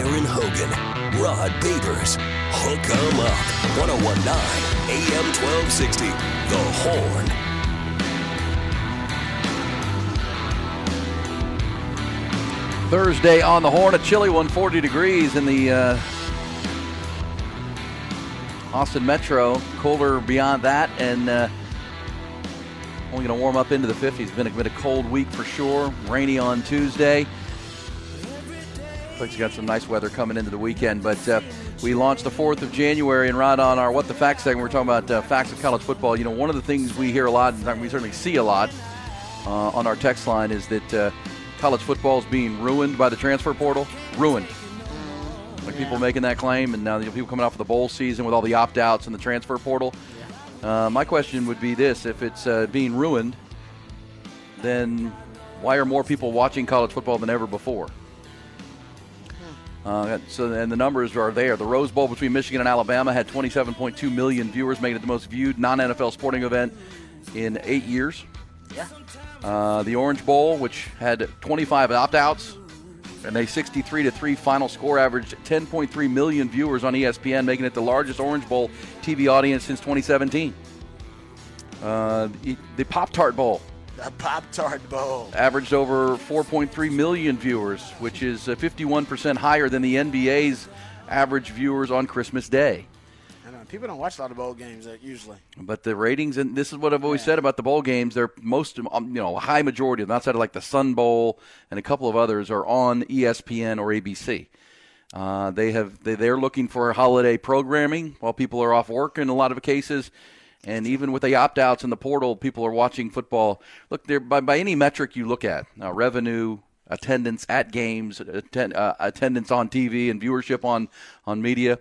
Aaron Hogan, Rod Babers, Hook 'em Up, 1019 AM 1260, The Horn. Thursday on the Horn, a chilly 140 degrees in the uh, Austin Metro. Colder beyond that, and uh, only going to warm up into the 50s. Been a, been a cold week for sure. Rainy on Tuesday. Looks like got some nice weather coming into the weekend, but uh, we launched the 4th of January, and right on our What the Facts segment, we're talking about uh, facts of college football. You know, one of the things we hear a lot, and we certainly see a lot uh, on our text line, is that uh, college football is being ruined by the transfer portal. Ruined. Like people making that claim, and now you know, people coming off of the bowl season with all the opt outs and the transfer portal. Uh, my question would be this if it's uh, being ruined, then why are more people watching college football than ever before? Uh, so, and the numbers are there. The Rose Bowl between Michigan and Alabama had 27.2 million viewers, making it the most viewed non-NFL sporting event in eight years. Yeah. Uh, the Orange Bowl, which had 25 opt-outs and a 63 to three final score, averaged 10.3 million viewers on ESPN, making it the largest Orange Bowl TV audience since 2017. Uh, the- the Pop Tart Bowl The Pop Tart Bowl. averaged over 4.3 million viewers, which is uh, 51% higher than the NBA's average viewers on Christmas Day. I know people don't watch a lot of bowl games uh, usually. But the ratings, and this is what I've always said about the bowl games, they're most, um, you know, a high majority of them, outside of like the Sun Bowl and a couple of others, are on ESPN or ABC. Uh, they have they, they're looking for holiday programming while people are off work in a lot of cases, and even with the opt outs in the portal, people are watching football. Look, by by any metric you look at, uh, revenue, attendance at games, uh, attendance on TV, and viewership on on media.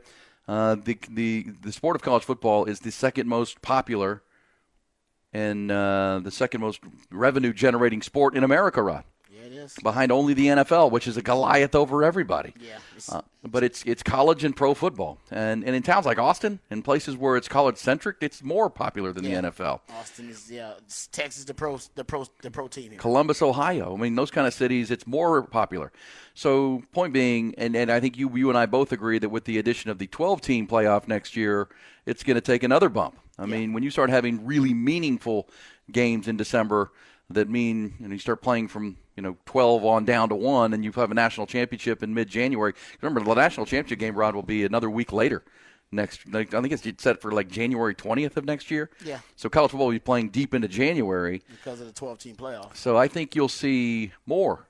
Uh, the the the sport of college football is the second most popular and uh, the second most revenue generating sport in America, Rod. Yeah, it is. Behind only the NFL, which is a Goliath over everybody. Yeah. It's, Uh, but it's it's college and pro football, and and in towns like Austin, in places where it's college centric, it's more popular than Yeah. the NFL. Austin is yeah. Texas the pro the pro the pro team here. Columbus, Ohio. I mean, those kind of cities, it's more popular. So, point being, and, and I think you you and I both agree that with the addition of the 12 team playoff next year, it's going to take another bump. I mean, when you start having really meaningful games in December that mean and you start playing from you know 12 on down to one, and you have a national championship in mid January. Remember, the national championship game, Rod, will be another week later. Next, like, I think it's set for like January 20th of next year. Yeah. So college football will be playing deep into January. because of the 12 team playoff. So I think you'll see more.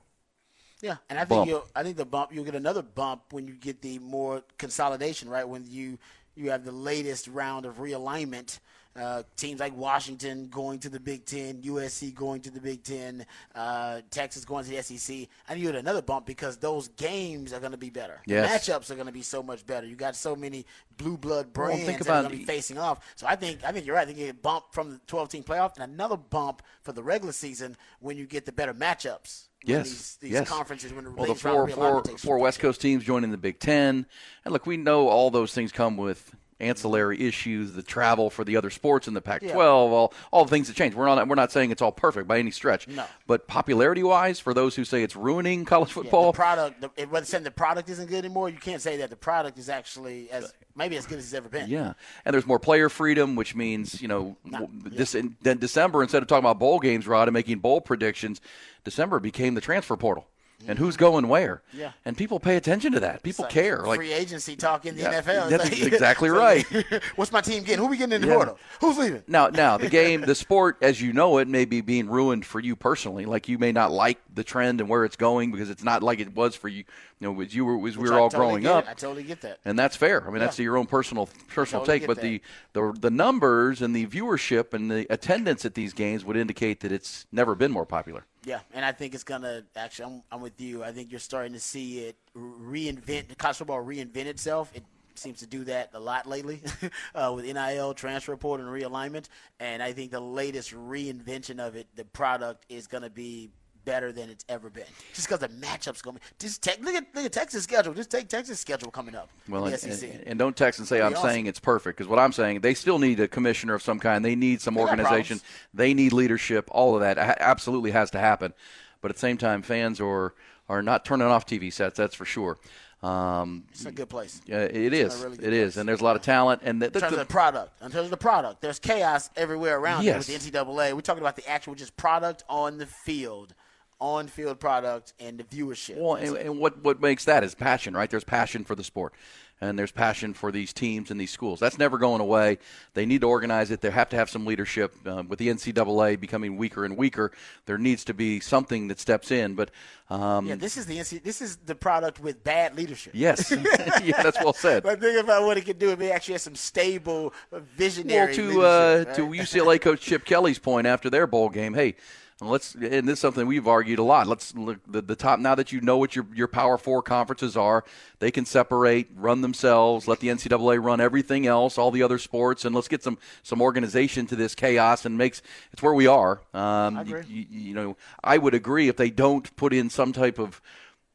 Yeah, and I think Bump. you'll I think the bump you'll get another bump when you get the more consolidation, right? When you you have the latest round of realignment. Uh, teams like Washington going to the Big Ten, USC going to the Big Ten, uh, Texas going to the SEC. I think you get another bump because those games are going to be better. Yes. The matchups are going to be so much better. You got so many blue blood Well, brands think that are going to be facing off. So I think I think you're right. I think you get a bump from the 12 team playoff and another bump for the regular season when you get the better matchups. Yes, these, these yes. conferences when the Well, the four, four, four. West Coast teams joining the Big Ten, and look, we know all those things come with ancillary issues, the travel for the other sports in the Pac-12, all all the things that change. We're not we're not saying it's all perfect by any stretch. No. But popularity-wise, for those who say it's ruining college Yeah, football, the product, the, it- whether saying the product isn't good anymore, you can't say that the product is actually as maybe as good as it's ever been. Yeah, and there's more player freedom, which means you know w this in, then December instead of talking about bowl games, Rod, and making bowl predictions, December became the transfer portal. And who's going where. Yeah. And people pay attention to that. People It's care. Like free agency talk in the Yeah, NFL. that's like- exactly right. What's my team getting? Who are we getting in the Yeah. portal? Who's leaving? Now, now the game, the sport as you know it, may be being ruined for you personally. Like you may not like the trend and where it's going because it's not like it was for you. You know, as you were as we were I all totally growing up. it. I totally get that. and that's fair. I mean, that's your own personal personal totally take. But the, the the numbers and the viewership and the attendance at these games would indicate that it's never been more popular. Yeah, and I think it's gonna actually. I'm, I'm with you. I think you're starting to see it reinvent the college football reinvent itself. It seems to do that a lot lately uh, with NIL, transfer portal, and realignment. And I think the latest reinvention of it, the product is gonna be better than it's ever been. Just because the matchups going. Just take look at look at Texas schedule. Just take Texas schedule coming up. Well, and, SEC. and, and don't text and say I'm awesome. saying it's perfect because what I'm saying they still need a commissioner of some kind. They need some They organization. They need leadership. All of that absolutely has to happen. But at the same time, fans are are not turning off TV sets. That's for sure. Um, it's a good place. yeah, it a is. really it is, place. and there's a lot of talent. And the, in terms the- of the product. In terms of the product, there's chaos everywhere around Yes. with the NCAA. We're talking about the actual just product on the field, on field product, and the viewership. Well, and, and what what makes that is passion, right? There's passion for the sport, and there's passion for these teams and these schools. That's never going away. They need to organize it. They have to have some leadership. Um, with the NCAA becoming weaker and weaker, there needs to be something that steps in. But um, yeah, this is the NC, this is the product with bad leadership. yes, yeah, that's well said. But think about what it could do if it actually has some stable, uh, Well, visionary. to uh, leadership, to? UCLA coach Chip Kelly's point after their bowl game, hey, let's and this is something we've argued a lot. Let's look the, the top now that you know what your your Power Four conferences are, they can separate, run themselves, let the NCAA run everything else, all the other sports, and let's get some some organization to this chaos and makes it's where we are. Um, I agree. You, you know, I would agree if they don't put in some type of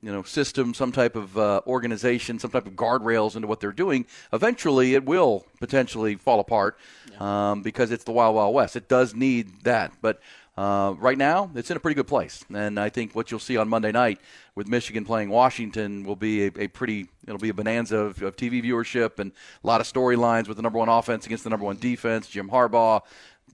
you know system, some type of uh, organization, some type of guardrails into what they're doing, eventually it will potentially fall apart um, because it's the wild wild west. It does need that, but. Uh, right now, it's in a pretty good place, and I think what you'll see on Monday night with Michigan playing Washington will be a, a pretty. It'll be a bonanza of, of TV viewership and a lot of storylines with the number one offense against the number one defense. Jim Harbaugh,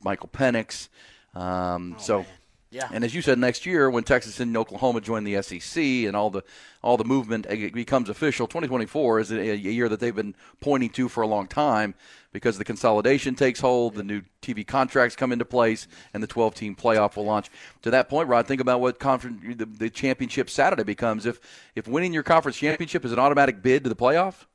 Michael Penix. Um, so, Yeah. and as you said, next year when Texas and Oklahoma join the SEC and all the all the movement becomes official, 2024 is a, a year that they've been pointing to for a long time because the consolidation takes hold, the new TV contracts come into place, and the 12 team playoff will launch. To that point, Rod, think about what conference the, the championship Saturday becomes. If if winning your conference championship is an automatic bid to the playoff,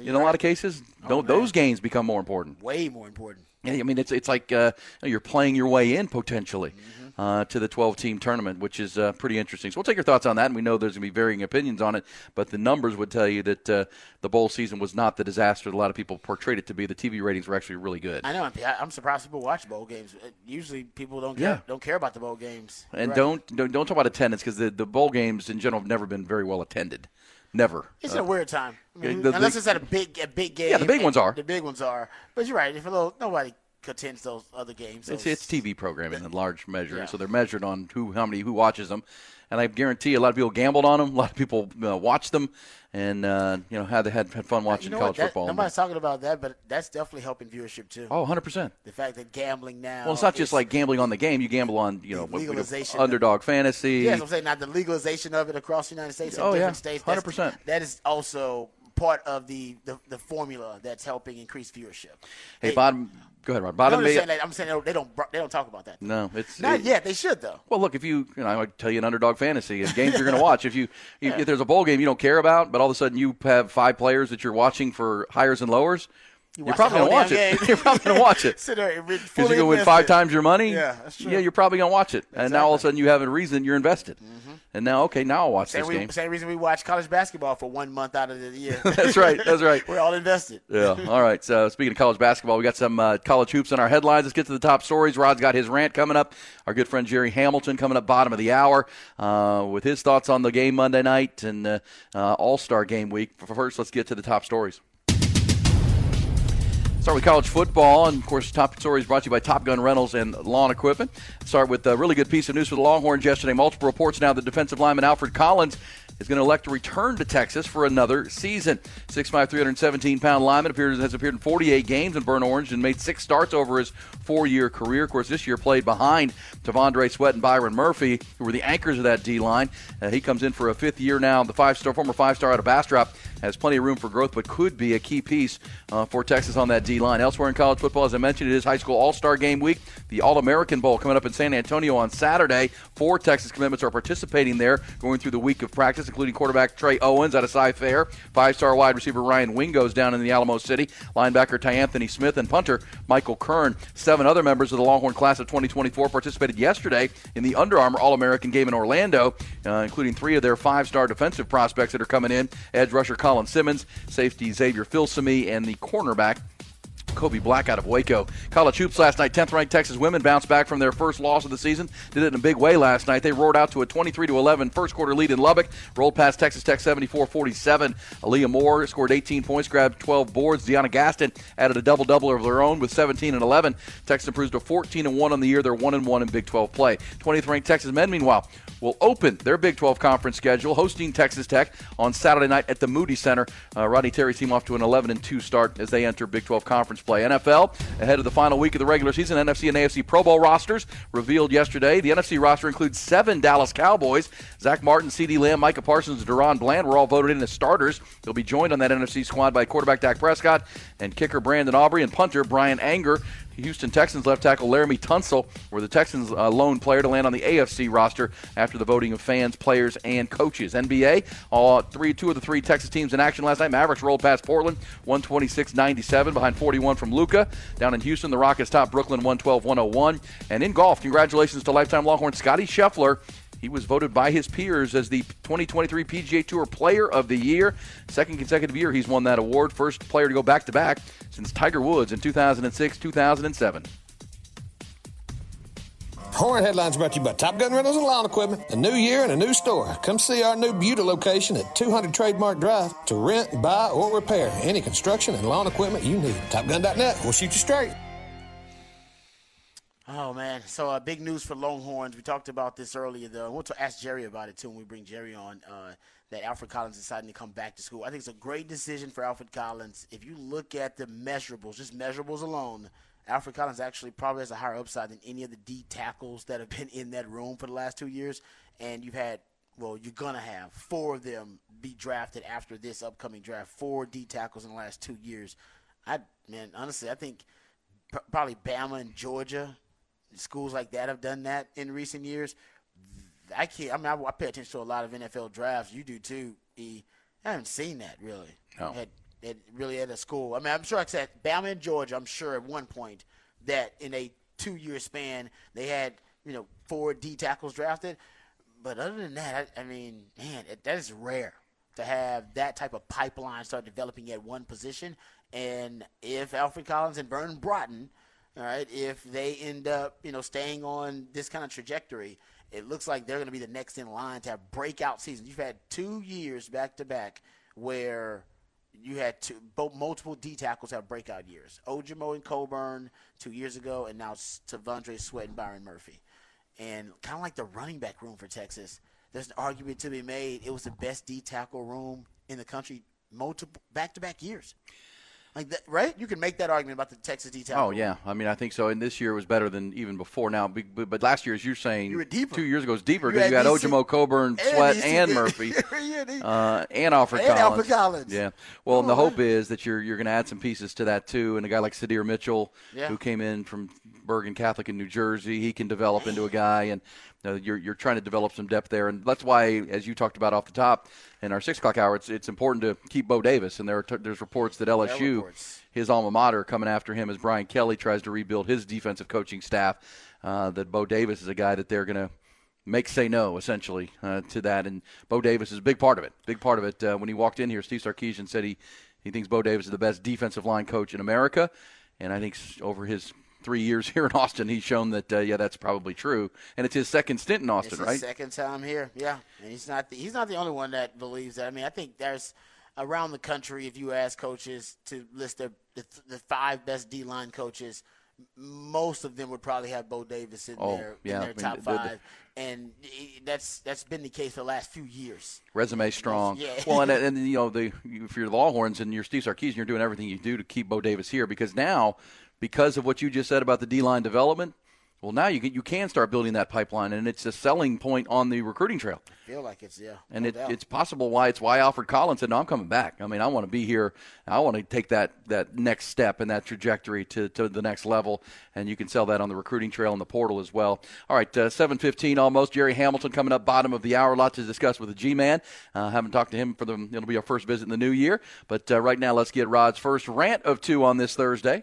in a lot of cases, don't, those games become more important. way more important. Yeah, I mean, it's it's like uh, you're playing your way in potentially uh, to the 12 team tournament, which is uh, pretty interesting. So we'll take your thoughts on that, and we know there's going to be varying opinions on it, but the numbers would tell you that uh, the bowl season was not the disaster that a lot of people portrayed it to be. The TV ratings were actually really good. I know. I'm- I'm surprised people watch bowl games. Uh, Usually, people don't care, Yeah. don't care about the bowl games. And Right. don't, don't don't talk about attendance because the, the bowl games in general have never been very well attended. Never. It's a weird time. I mean, the- the- unless it's at a big, a big game. Yeah, the big ones are. The big ones are. But you're right. If a little, nobody attends those other games. It's, those- it's TV programming in large measure, Yeah. so they're measured on who, how many, who watches them, and I guarantee a lot of people gambled on them. A lot of people uh, watched them, and uh, you know had had had fun watching You know college? That, football. nobody's talking about that, but that's definitely helping viewership too. oh, 100 percent. The fact that gambling now. Well, it's not just like gambling on the game. You gamble on you know The what we do, legalization. underdog fantasy. Yes, I'm saying not the legalization of it across the United States in Oh, yeah. different states. 100%. That is also part of the, the, the formula that's helping increase viewership. hey, They- bottom. Go ahead, Rod. I'm Bottom. saying that, I'm saying they don't, they don't talk about that. no, it's Not it- yet. They should though. Well, look, if you, you know, I would tell you an underdog fantasy and games you're going to watch. If you, if, if there's a bowl game you don't care about, but all of a sudden you have five players that you're watching for hires and lowers, you are probably going to watch it. you're probably going to watch it. Sit there Because you're going to win five times your money. Yeah, that's true. Yeah, you're probably going to watch it. And now all of a sudden you have a reason you're invested. And now, okay, now I'll watch Same, this re- game. same reason we watch college basketball for one month out of the year. That's right. That's right. We're all invested. Yeah. All right. So speaking of college basketball, we got some uh, college hoops in our headlines. Let's get to the top stories. Rod's got his rant coming up. Our good friend Jerry Hamilton coming up bottom of the hour uh, with his thoughts on the game Monday night and uh, uh, All Star Game week. But first, let's get to the top stories. Start with college football, and of course, top stories brought to you by Top Gun Rentals and Lawn Equipment. Start with a really good piece of news for the Longhorns yesterday. Multiple reports now that defensive lineman Alfred Collins is going to elect to return to Texas for another season. 6'5", 317 pound lineman appears has appeared in 48 games in burnt orange and made six starts over his four-year career. Of course, this year played behind T'Vondre Sweat and Byron Murphy, who were the anchors of that D line. Uh, he comes in for a fifth year now. The five-star former five-star out of Bastrop has plenty of room for growth, but could be a key piece uh, for Texas on that D line. Elsewhere in college football, as I mentioned, it is high school All Star Game week. The All American Bowl coming up in San Antonio on Saturday. Four Texas commitments are participating there, going through the week of practice, including quarterback Trey Owens out of Cy Fair, five star wide receiver Ryan Wingo's down in the Alamo City, linebacker Ty Anthony Smith, and punter Michael Kern. Seven other members of the Longhorn class of 2024 participated yesterday in the Under Armour All American game in Orlando, uh, including three of their five star defensive prospects that are coming in edge rusher Colin Simmons, safety Xavier Filsaime, and the cornerback Kobe Black out of Waco. College hoops last night. 10th ranked Texas women bounced back from their first loss of the season. Did it in a big way last night. They roared out to a 23 11 first quarter lead in Lubbock. Rolled past Texas Tech 74 47. Aaliyah Moore scored 18 points, grabbed 12 boards. DeYona Gaston added a double double of their own with 17 and 11. Texas improves to 14 and 1 on the year. They're 1 and 1 in Big 12 play. 20th ranked Texas men, meanwhile, will open their Big 12 conference schedule, hosting Texas Tech on Saturday night at the Moody Center. Uh, Rodney Terry's team off to an 11 and 2 start as they enter Big 12 conference play. NFL ahead of the final week of the regular season. NFC and AFC Pro Bowl rosters revealed yesterday. The NFC roster includes seven Dallas Cowboys. Zach Martin, CeeDee Lamb, Micah Parsons, and DaRon Bland were all voted in as starters. They'll be joined on that NFC squad by quarterback Dak Prescott and kicker Brandon Aubrey and punter Bryan Anger. Houston Texans left tackle Laremy Tunsil were the Texans' uh, lone player to land on the AFC roster after the voting of fans, players, and coaches. NBA, all three, two of the three Texas teams in action last night. Mavericks rolled past Portland, 126-97 behind 41 from Luka. Down in Houston, the Rockets topped Brooklyn 112-101. And in golf, congratulations to lifetime Longhorn Scottie Scheffler. He was voted by his peers as the 2023 PGA Tour Player of the Year. Second consecutive year he's won that award. First player to go back to back since Tiger Woods in 2006 2007. Horn Headlines brought to you by Top Gun Rentals and Lawn Equipment. A new year and a new store. Come see our new Buda location at 200 Trademark Drive to rent, buy, or repair any construction and lawn equipment you need. TopGun.net. We'll shoot you straight. Oh man! So uh, big news for Longhorns. We talked about this earlier. Though I want to ask Jerry about it too when we bring Jerry on. Uh, that Alfred Collins deciding to come back to school. I think it's a great decision for Alfred Collins. If you look at the measurables, just measurables alone, Alfred Collins actually probably has a higher upside than any of the D tackles that have been in that room for the last two years. And you've had, well, you're gonna have four of them be drafted after this upcoming draft. Four D tackles in the last two years. I man, honestly, I think probably Bama and Georgia schools like that have done that in recent years. I can't. I mean, I, I pay attention to a lot of NFL drafts. You do too. E. I haven't seen that really. No. At, at really at a school. I mean, I'm sure I said Bama and Georgia. I'm sure at one point that in a two-year span they had you know four D tackles drafted. But other than that, I, I mean, man, it, that is rare to have that type of pipeline start developing at one position. And if Alfred Collins and Vernon Broughton all right, if they end up, you know, staying on this kind of trajectory, it looks like they're going to be the next in line to have breakout seasons. You've had two years back to back where you had two, both multiple D tackles have breakout years. Ojomo and Coburn two years ago, and now T'Vondre Sweat and Byron Murphy. And kind of like the running back room for Texas, there's an argument to be made. It was the best D tackle room in the country multiple back to back years. Like that, right? You can make that argument about the Texas D tackle. Oh yeah, I mean I think so. And this year was better than even before. Now, but, but last year, as you're saying, you were deeper. Two years ago was deeper because you had, had Ojomo, Coburn, Sweat, and Murphy, uh, and Alfred and Collins. Alfred Collins. Yeah. Well, and the hope is that you're you're going to add some pieces to that too. And a guy like Sydir Mitchell, yeah. who came in from Bergen Catholic in New Jersey, he can develop into a guy and. Uh, you're, you're trying to develop some depth there, and that's why, as you talked about off the top, in our six o'clock hour, it's it's important to keep Bo Davis. And there are t- there's reports that LSU, reports. his alma mater, coming after him as Brian Kelly tries to rebuild his defensive coaching staff. Uh, that Bo Davis is a guy that they're going to make say no essentially uh, to that, and Bo Davis is a big part of it. Big part of it. Uh, when he walked in here, Steve Sarkisian said he he thinks Bo Davis is the best defensive line coach in America, and I think over his three years here in Austin, he's shown that uh, yeah, that's probably true. And it's his second stint in Austin, it's right? second time here, yeah. And he's not the, he's not the only one that believes that. I mean, I think there's around the country, if you ask coaches to list their, the, the five best D line coaches, most of them would probably have Bo Davis in Oh, their yeah, in I their mean, top the- the- five, and that's that's been the case for the last few years. resume strong. Yeah. well, and, and you know, the if you're the Longhorns and you're Steve Sarkisian, you're doing everything you do to keep Bo Davis here because now, because of what you just said about the D line development, well, now you can, you can start building that pipeline, and it's a selling point on the recruiting trail. I Feel like it's yeah, And no it, it's possible why it's why Alfred Collins said, "No, I'm coming back. I mean, I want to be here. I want to take that that next step and that trajectory to, to the next level." And you can sell that on the recruiting trail and the portal as well. All right, uh, 7:15 almost. Jerry Hamilton coming up, bottom of the hour. Lots to discuss with the G-man. Uh, haven't talked to him for the. It'll be our first visit in the new year. But uh, right now, let's get Rod's first rant of two on this Thursday.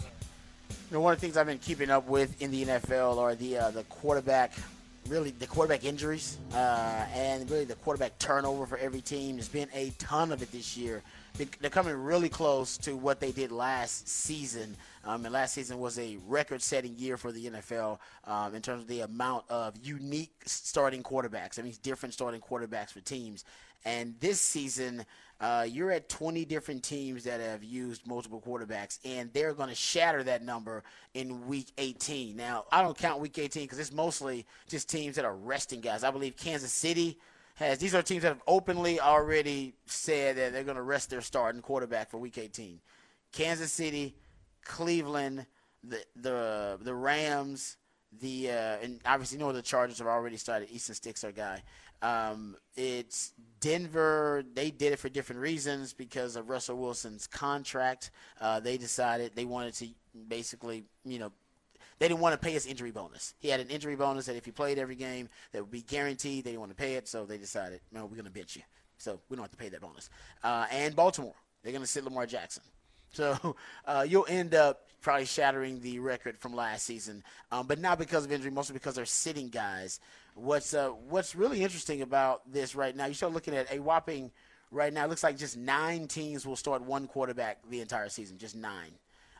You know, one of the things I've been keeping up with in the NFL are the uh, the quarterback, really the quarterback injuries, uh, and really the quarterback turnover for every team. There's been a ton of it this year. They- They're coming really close to what they did last season. Um, and last season was a record-setting year for the NFL um, in terms of the amount of unique starting quarterbacks. I mean, different starting quarterbacks for teams. And this season, uh, you're at 20 different teams that have used multiple quarterbacks, and they're going to shatter that number in Week 18. Now, I don't count Week 18 because it's mostly just teams that are resting guys. I believe Kansas City has. These are teams that have openly already said that they're going to rest their starting quarterback for Week 18. Kansas City, Cleveland, the the the Rams, the uh, and obviously you know the Chargers have already started. Easton Stick's our guy. Um, it's Denver. They did it for different reasons because of Russell Wilson's contract. Uh, they decided they wanted to basically, you know, they didn't want to pay his injury bonus. He had an injury bonus that if he played every game, that would be guaranteed. They didn't want to pay it, so they decided, no, we're going to bench you. So we don't have to pay that bonus. Uh, and Baltimore, they're going to sit Lamar Jackson. So uh, you'll end up probably shattering the record from last season, um, but not because of injury, mostly because they're sitting guys. What's uh, what's really interesting about this right now? You start looking at a whopping right now. It looks like just nine teams will start one quarterback the entire season. Just nine.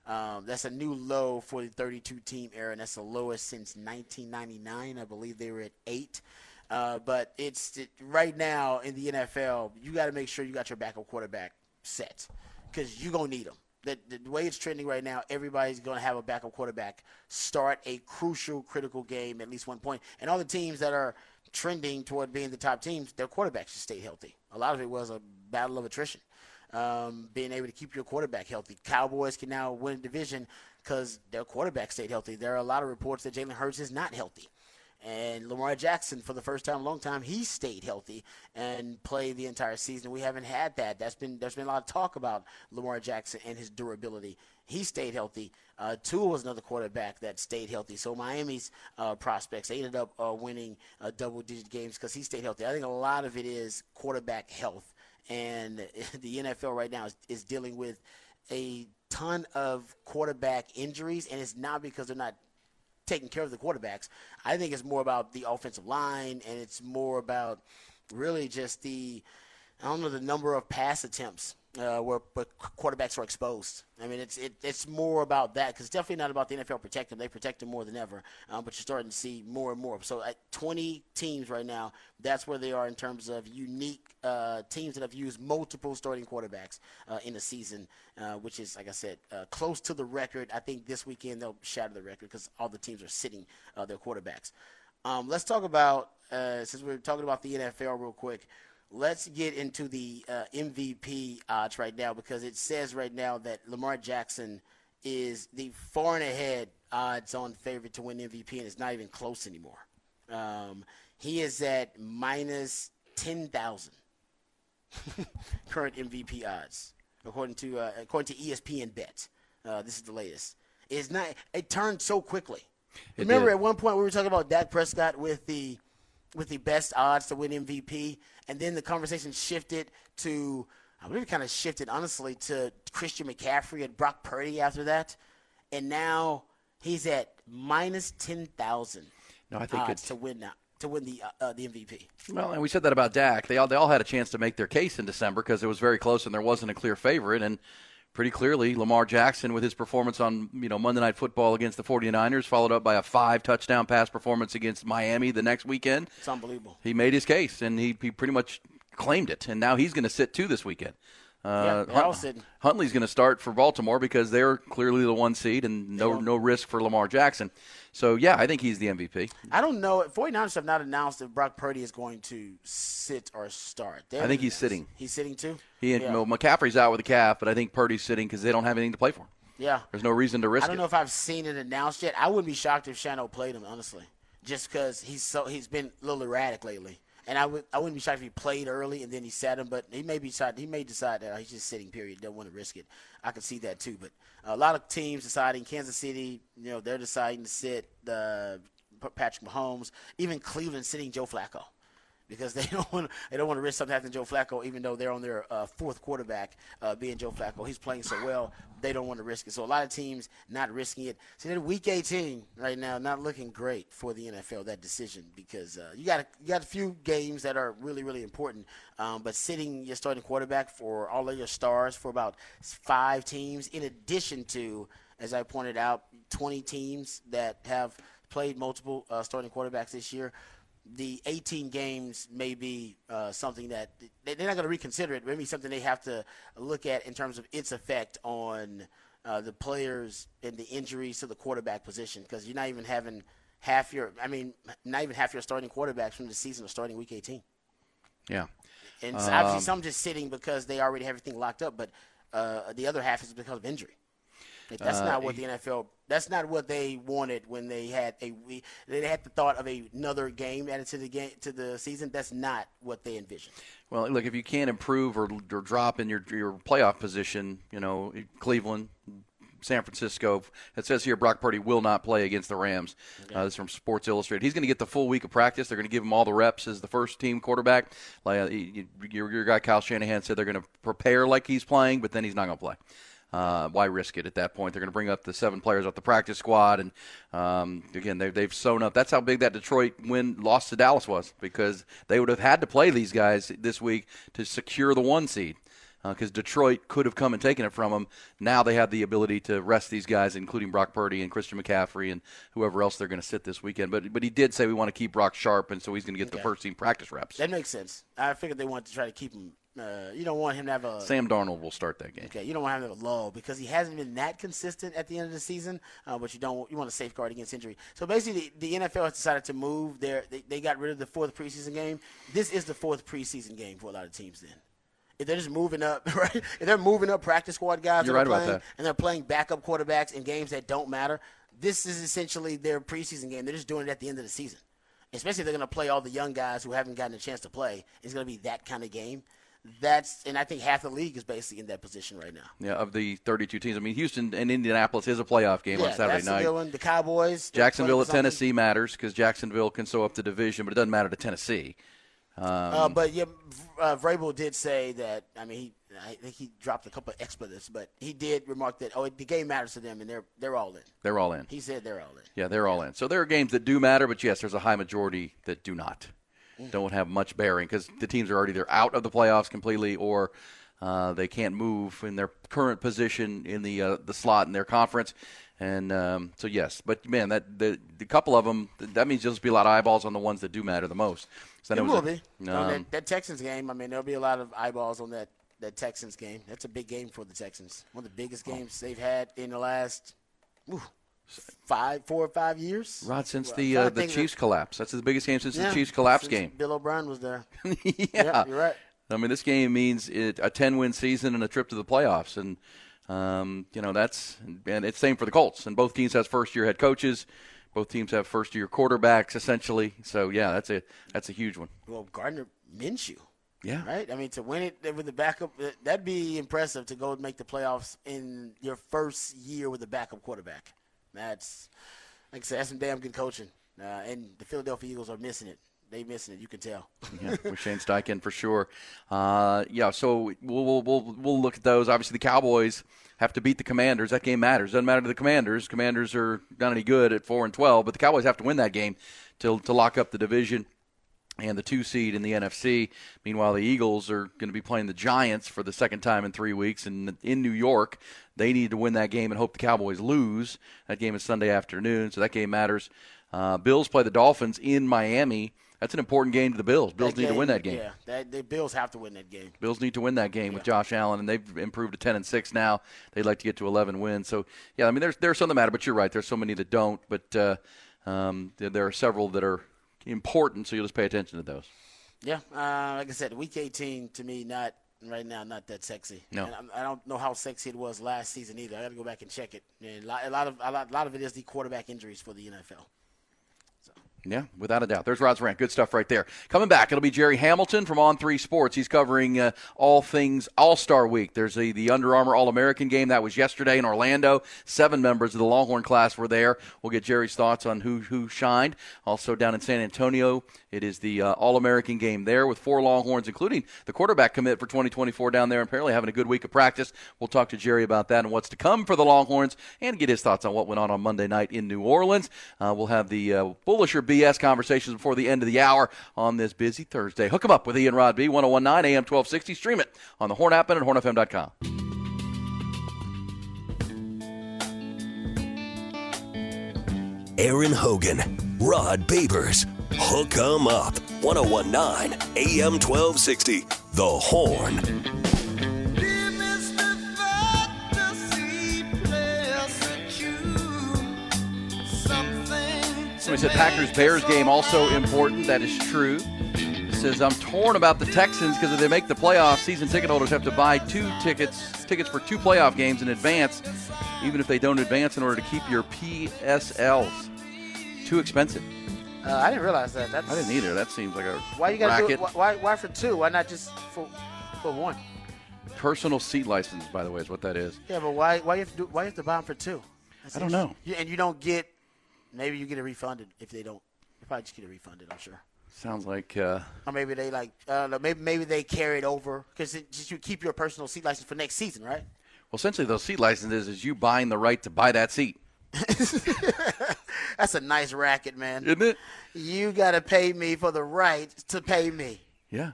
Um, that's a new low for the 32 team era, and that's the lowest since 1999. I believe they were at eight. Uh, but it's it, right now in the NFL, you got to make sure you got your backup quarterback set because you're going to need them. The, the way it's trending right now, everybody's going to have a backup quarterback start a crucial, critical game at least one point. And all the teams that are trending toward being the top teams, their quarterbacks should stay healthy. A lot of it was a battle of attrition um, being able to keep your quarterback healthy. Cowboys can now win a division because their quarterback stayed healthy. There are a lot of reports that Jalen Hurts is not healthy. And Lamar Jackson, for the first time in a long time, he stayed healthy and played the entire season. We haven't had that. That's been there's been a lot of talk about Lamar Jackson and his durability. He stayed healthy. Uh, Tua was another quarterback that stayed healthy. So Miami's uh, prospects they ended up uh, winning uh, double-digit games because he stayed healthy. I think a lot of it is quarterback health, and the NFL right now is, is dealing with a ton of quarterback injuries, and it's not because they're not taking care of the quarterbacks. I think it's more about the offensive line, and it's more about really just the I don't know the number of pass attempts uh, where quarterbacks are exposed. I mean, it's it, it's more about that because it's definitely not about the NFL protecting them. They protect them more than ever, um, but you're starting to see more and more. So at 20 teams right now, that's where they are in terms of unique uh, teams that have used multiple starting quarterbacks uh, in a season, uh, which is like I said, uh, close to the record. I think this weekend they'll shatter the record because all the teams are sitting uh, their quarterbacks. Um, let's talk about uh, since we're talking about the NFL real quick let's get into the uh, MVP odds right now because it says right now that Lamar Jackson is the far and ahead odds on favorite to win MVP, and it's not even close anymore. Um, he is at minus 10,000 current MVP odds, according to uh, according to ESPN Bet. Uh, this is the latest. It's not. It turned so quickly. It Remember, did. at one point we were talking about Dak Prescott with the with the best odds to win MVP, and then the conversation shifted to I believe it kind of shifted honestly to Christian McCaffrey and Brock Purdy after that, and now he's at minus ten thousand. No, I think odds to win now to win the uh, uh, the MVP. Well, and we said that about Dak. They all they all had a chance to make their case in December because it was very close and there wasn't a clear favorite. And pretty clearly, Lamar Jackson with his performance on you know Monday Night Football against the 49ers, followed up by a five touchdown pass performance against Miami the next weekend. It's unbelievable. He made his case and he, he pretty much claimed it. And now he's going to sit too this weekend. Uh, Yeah, sitting. Huntley's going to start for Baltimore because they're clearly the one seed and no no risk for Lamar Jackson. So yeah, I think he's the MVP. I don't know. 49ers have not announced if Brock Purdy is going to sit or start. I think he's announced. sitting. He's sitting too. He and yeah. well, McCaffrey's out with a calf, but I think Purdy's sitting because they don't have anything to play for. Yeah. There's no reason to risk it. I don't it. know if I've seen it announced yet. I wouldn't be shocked if Shano played him, honestly, just because he's so he's been a little erratic lately. And I would I wouldn't be shocked if he played early and then he sat him, but he may be decide he may decide that he's just sitting. Period. Don't want to risk it. I could see that too. But a lot of teams deciding. Kansas City, you know, they're deciding to sit uh, Patrick Mahomes. Even Cleveland sitting Joe Flacco because they don't want they don't want to risk something happening to Joe Flacco, even though they're on their uh, fourth quarterback uh, being Joe Flacco. He's playing so well, they don't want to risk it. So a lot of teams not risking it. So they're week 18 right now, not looking great for the NFL that decision because uh, you got a, you got a few games that are really really important, um, but sitting your starting quarterback for all of your stars for about five teams, in addition to as I pointed out, 20 teams that have played multiple uh, starting quarterbacks this year the 18 games may be uh, something that they- they're not going to reconsider it. Maybe something they have to look at in terms of its effect on uh, the players and the injuries to the quarterback position because you're not even having half your, I mean, not even half your starting quarterbacks from the season are starting week 18. Yeah. And obviously Um, some just sitting because they already have everything locked up, but uh, the other half is because of injury. That's Uh, not what the NFL. That's not what they wanted when they had a. They had the thought of another game added to the game to the season. That's not what they envisioned. Well, look, if you can't improve or, or drop in your your playoff position, you know, Cleveland, San Francisco. It says here Brock Purdy will not play against the Rams. Uh, this is from Sports Illustrated. He's going to get the full week of practice. They're going to give him all the reps as the first team quarterback. Like uh, you- your, your guy Kyle Shanahan said, they're going to prepare like he's playing, but then he's not going to play. Uh, why risk it at that point? They're going to bring up the seven players off the practice squad, and um, again, they, they've sewn up. That's how big that Detroit win loss to Dallas was because they would have had to play these guys this week to secure the one seed because Detroit could have come and taken it from them. Now they have the ability to rest these guys, including Brock Purdy and Christian McCaffrey and whoever else they're going to sit this weekend. But but he did say we want to keep Brock sharp, and so he's going to get the first team practice reps. That makes sense. I figured they wanted to try to keep him. Uh, you don't want him to have a. Sam Darnold will start that game. Okay, you don't want him to have a lull because he hasn't been that consistent at the end of the season. Uh, but you don't you want to safeguard against injury. So basically, the, the NFL has decided to move their. They, they got rid of the fourth preseason game. This is the fourth preseason game for a lot of teams. Then, if they're just moving up, right? If they're moving up practice squad guys, You're right about playing, that. and they're playing backup quarterbacks in games that don't matter. This is essentially their preseason game. They're just doing it at the end of the season. Especially if they're going to play all the young guys who haven't gotten a chance to play. It's going to be that kind of game. That's and I think half the league is basically in that position right now. Yeah, of the 32 teams. I mean, Houston and Indianapolis is a playoff game yeah, on Saturday night. one. The Cowboys. Jacksonville at. Tennessee matters because Jacksonville can sew up the division, but it doesn't matter to Tennessee. Um, Uh, but yeah, uh, Vrabel did say that. I mean, he I think he dropped a couple of expletives, but he did remark that oh, the game matters to them, and they're they're all in. they're all in. He said they're all in. Yeah, they're all in. So there are games that do matter, but yes, there's a high majority that do not. Don't have much bearing because the teams are already either out of the playoffs completely or uh, they can't move in their current position in the uh, the slot in their conference. And um, so yes, but man, that the, the couple of them that means there'll just be a lot of eyeballs on the ones that do matter the most. So It then will was a- be. On um, that, that Texans game, I mean, there'll be a lot of eyeballs on that, that Texans game. That's a big game for the Texans. One of the biggest Oh. games they've had in the last ooh, five, four or five years. Rod, since Well, the uh, the Chiefs collapse, that's the biggest game since Yeah, the Chiefs collapse game. Bill O'Brien was there. yeah, you're right. I mean, this game means it, a 10 win season and a trip to the playoffs. And, um, you know, that's, and it's same for the Colts. And both teams have first year head coaches. Both teams have first year quarterbacks, essentially. So, yeah, that's a, that's a huge one. Well, Gardner Minshew. Yeah. Right? I mean, to win it with the backup, that'd be impressive to go and make the playoffs in your first year with a backup quarterback. That's, like I said, that's some damn good coaching. Uh, and the Philadelphia Eagles are missing it. they missing it. You can tell. yeah, with Shane Steichen for sure. Uh, yeah, so we'll, we'll we'll we'll look at those. Obviously, the Cowboys have to beat the Commanders. That game matters. Doesn't matter to the Commanders. Commanders are not any good at four and twelve, but the Cowboys have to win that game to to lock up the division and the two seed in the NFC. Meanwhile, the Eagles are going to be playing the Giants for the second time in three weeks and in New York. They need to win that game and hope the Cowboys lose. That game is Sunday afternoon, so that game matters. Uh, Bills play the Dolphins in Miami. That's an important game to the Bills. Bills need to win that game. Yeah, that, the Bills have to win that game. Bills need to win that game with Josh Allen, and they've improved to ten and six now. They'd like to get to eleven wins. So yeah, I mean, there's there's some that matter, but you're right. There's so many that don't. But uh, um, there, there are several that are important, so you'll just pay attention to those. Yeah, uh, like I said, Week 18 to me not right now not that sexy. No. and I'm- I don't know how sexy it was last season either. I got to go back and check it. And a lot, a lot of a lot, a lot of it is the quarterback injuries for the NFL. Yeah, without a doubt. There's Rod's rant. Good stuff right there. Coming back, it'll be Jerry Hamilton from On Three Sports. He's covering uh, all things All Star Week. There's the, the Under Armour All American game that was yesterday in Orlando. Seven members of the Longhorn class were there. We'll get Jerry's thoughts on who who shined. Also down in San Antonio, it is the uh, All American game there with four Longhorns, including the quarterback commit for 2024 down there. Apparently having a good week of practice. We'll talk to Jerry about that and what's to come for the Longhorns and get his thoughts on what went on on Monday night in New Orleans. Uh, we'll have the uh, bullish or BS conversations before the end of the hour on this busy Thursday. Hook 'em up with Ian Rod B. 1019 AM 1260. Stream it on the Horn app and at hornfm.com. Aaron Hogan, Rod Babers, Hook 'em Up, 1019 AM 1260. The Horn. Somebody said Packers Bears game also important. That is true. Says I'm torn about the Texans because if they make the playoffs, season ticket holders have to buy two tickets tickets for two playoff games in advance, even if they don't advance in order to keep your PSLs. Too expensive. Uh, I didn't realize that. That's, I didn't either. That seems like a Why you got to do it? Why, why for two? Why not just for for one? Personal seat license, by the way, is what that is. Yeah, but why why you have to do, why you have to buy them for two? That's I don't know. You, and you don't get maybe you get it refunded if they don't. You probably just get it refunded. I'm sure. Sounds like uh, Or maybe they like uh, maybe maybe they carry it over because just you keep your personal seat license for next season, right? well, essentially those seat licenses is you buying the right to buy that seat, That's a nice racket, man. isn't it? You got to pay me for the right to pay me. Yeah.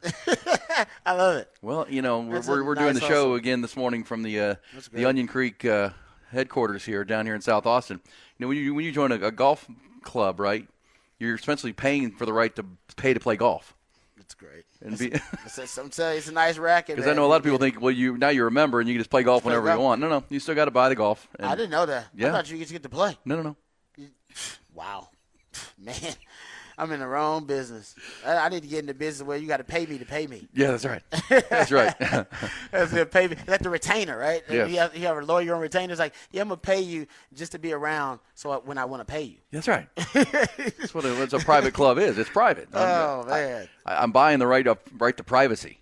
I love it. Well, you know, we're, we're, we're doing the show hustle. again this morning from the uh, the. Onion Creek uh, headquarters here down here in South Austin. You know, when you when you join a, a golf club, right, you're essentially paying for the right to pay to play golf. It's great. And be, It's, it's, I'm telling you, it's a nice racket. because I know a lot of people think, well, you now you're a member and you can just play golf Play whenever you golf. want. No, no, you still got to buy the golf. And- I didn't know that. Yeah. I thought you just get to play. No, no, no. Wow, man, I'm in the wrong business. I, I need to get in the business where you got to pay me to pay me. Yeah, that's right. That's right. That's gonna pay me. That's the retainer, right? Yes. You have, you have a lawyer on retainer. It's like, yeah, I'm gonna pay you just to be around, so I, when I want to pay you. that's right. That's what a, what a private club is. It's private. I'm, Oh man. I, I'm buying the right of right to privacy.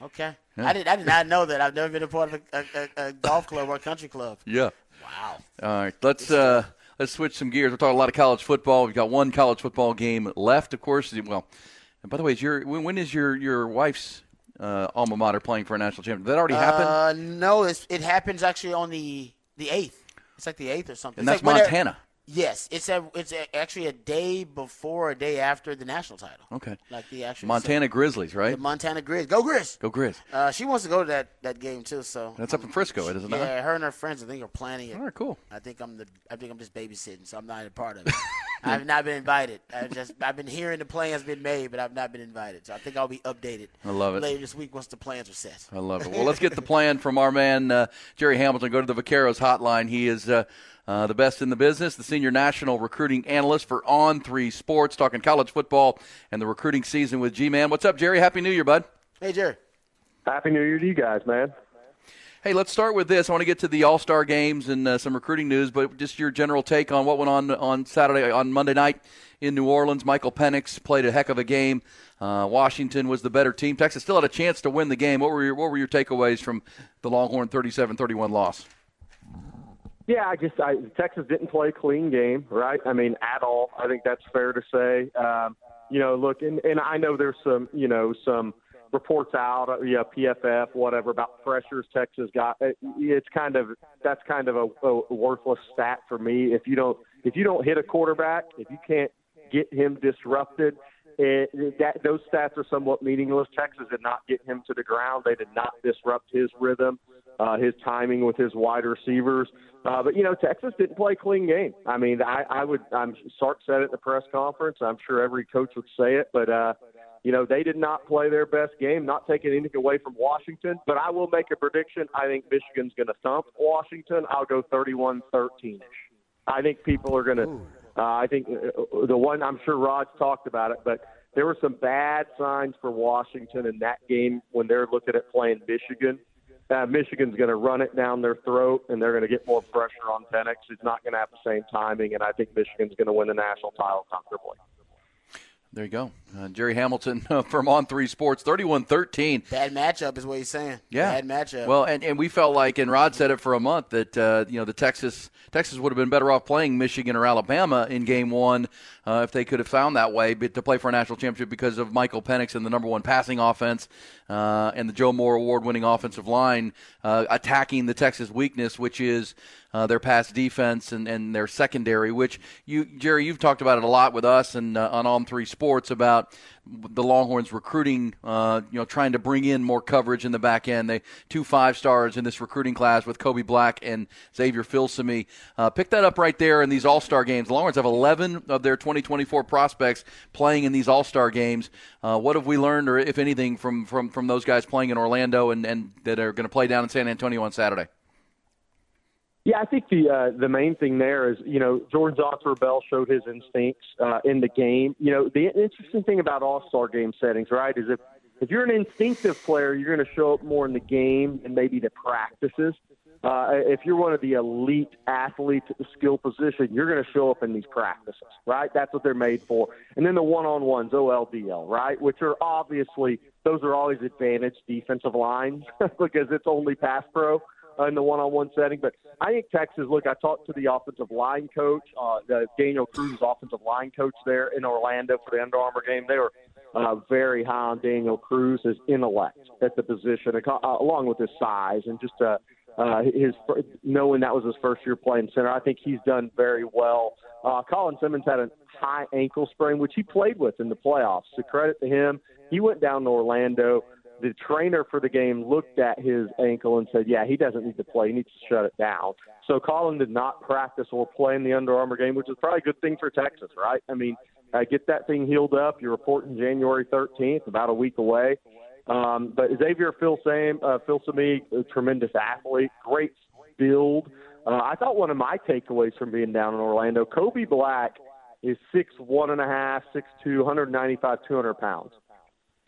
Damn. Okay. I did. I did not know that. I've never been a part of a, a, a, a golf club or a country club. Yeah. Wow. All right, let's uh, let's switch some gears. We're talking a lot of college football. We've got one college football game left, of course. Well, and by the way, is your when, when is your your wife's uh, alma mater playing for a national championship? Did that already happen? Uh, no, it's, it happens actually on the the eighth. It's like the eighth or something. and It's that's like Montana. Yes, it's a, it's a, actually a day before, a day after the national title. Okay. Like the actual Montana Grizzlies, right? the? Montana Grizz. Go Grizz. Go Grizz. Uh, she wants to go to that, that game too. So That's up in Frisco, isn't it? yeah, her and her friends I think are planning it. All right, cool. I think I'm the I think I'm just babysitting, so I'm not a part of it. I've not been invited. I've just I've been hearing the plans been made, but I've not been invited. So I think I'll be updated. I love it. later this week once the plans are set. I love it. Well, let's get the plan from our man uh, Jerry Hamilton. Go to the Vaqueros hotline. He is uh, uh, the best in the business, the senior national recruiting analyst for On Three Sports, talking college football and the recruiting season with G Man. What's up, Jerry? Happy New Year, bud. Hey Jerry. Happy New Year to you guys, man. Hey, let's start with this. I want to get to the All Star games and uh, some recruiting news, but just your general take on what went on on Saturday, on Monday night in New Orleans. Michael Penix played a heck of a game. Uh, Washington was the better team. Texas still had a chance to win the game. What were your What were your takeaways from the Longhorn 37-31 loss? Yeah, I just I, Texas didn't play a clean game, right? I mean, at all. I think that's fair to say. Um, you know, look, and, and I know there's some, you know, some reports out, uh, yeah, PFF, whatever, about pressures Texas got. It's kind of that's kind of a, a worthless stat for me. If you don't if you don't hit a quarterback, if you can't get him disrupted, it, that those stats are somewhat meaningless. Texas did not get him to the ground. They did not disrupt his rhythm, uh, his timing with his wide receivers. Uh, but you know, Texas didn't play a clean game. I mean, I, I would. I'm Sark said it at the press conference. I'm sure every coach would say it, but. uh you know, they did not play their best game, not taking anything away from Washington, but I will make a prediction. I think Michigan's going to thump Washington. I'll go 31 13 ish. I think people are going to uh, I think uh, the one I'm sure Rod's talked about it, but there were some bad signs for Washington in that game when they're looking at playing Michigan. Uh, Michigan's going to run it down their throat, and they're going to get more pressure on Penix. It's not going to have the same timing, and I think Michigan's going to win the national title comfortably. There you go. Uh, Jerry Hamilton from On Three Sports, 31 13. Bad matchup is what he's saying. Yeah. Bad matchup. Well, and, and we felt like, and Rod said it for a month, that, uh, you know, the Texas Texas would have been better off playing Michigan or Alabama in game one uh, if they could have found that way but to play for a national championship because of Michael Penix and the number one passing offense uh, and the Joe Moore award winning offensive line uh, attacking the Texas weakness, which is uh, their pass defense and, and their secondary, which you, Jerry, you've talked about it a lot with us and uh, on On Three Sports about the Longhorns recruiting, uh, you know, trying to bring in more coverage in the back end. They two five stars in this recruiting class with Kobe Black and Xavier Filsaime. Uh, pick that up right there in these All Star games. The Longhorns have 11 of their 2024 prospects playing in these All Star games. Uh, what have we learned, or if anything, from from from those guys playing in Orlando and, and that are going to play down in San Antonio on Saturday? Yeah, I think the uh, the main thing there is you know Jordan Johnson Bell showed his instincts uh, in the game. You know the interesting thing about All Star game settings, right, is if if you're an instinctive player, you're going to show up more in the game and maybe the practices. Uh, if you're one of the elite athletes at the skill position, you're going to show up in these practices, right? That's what they're made for. And then the one-on-ones, OLDL, right, which are obviously those are always advantaged defensive lines because it's only pass pro in the one-on-one setting. But I think Texas. Look, I talked to the offensive line coach, uh, the Daniel Cruz, offensive line coach there in Orlando for the Under Armour game. They were uh, very high on Daniel Cruz's intellect at the position, uh, along with his size and just uh, uh, his knowing that was his first year playing center. I think he's done very well. Uh, Colin Simmons had a high ankle sprain, which he played with in the playoffs. So credit to him. He went down to Orlando the trainer for the game looked at his ankle and said, "Yeah, he doesn't need to play. He needs to shut it down." So Colin did not practice or play in the Under Armour game, which is probably a good thing for Texas, right? I mean, uh, get that thing healed up. You're reporting January 13th, about a week away. Um, but Xavier Filsaime, uh, Filsaime, a tremendous athlete, great build. Uh, I thought one of my takeaways from being down in Orlando, Kobe Black is six one and a half, six two, 195, 200 pounds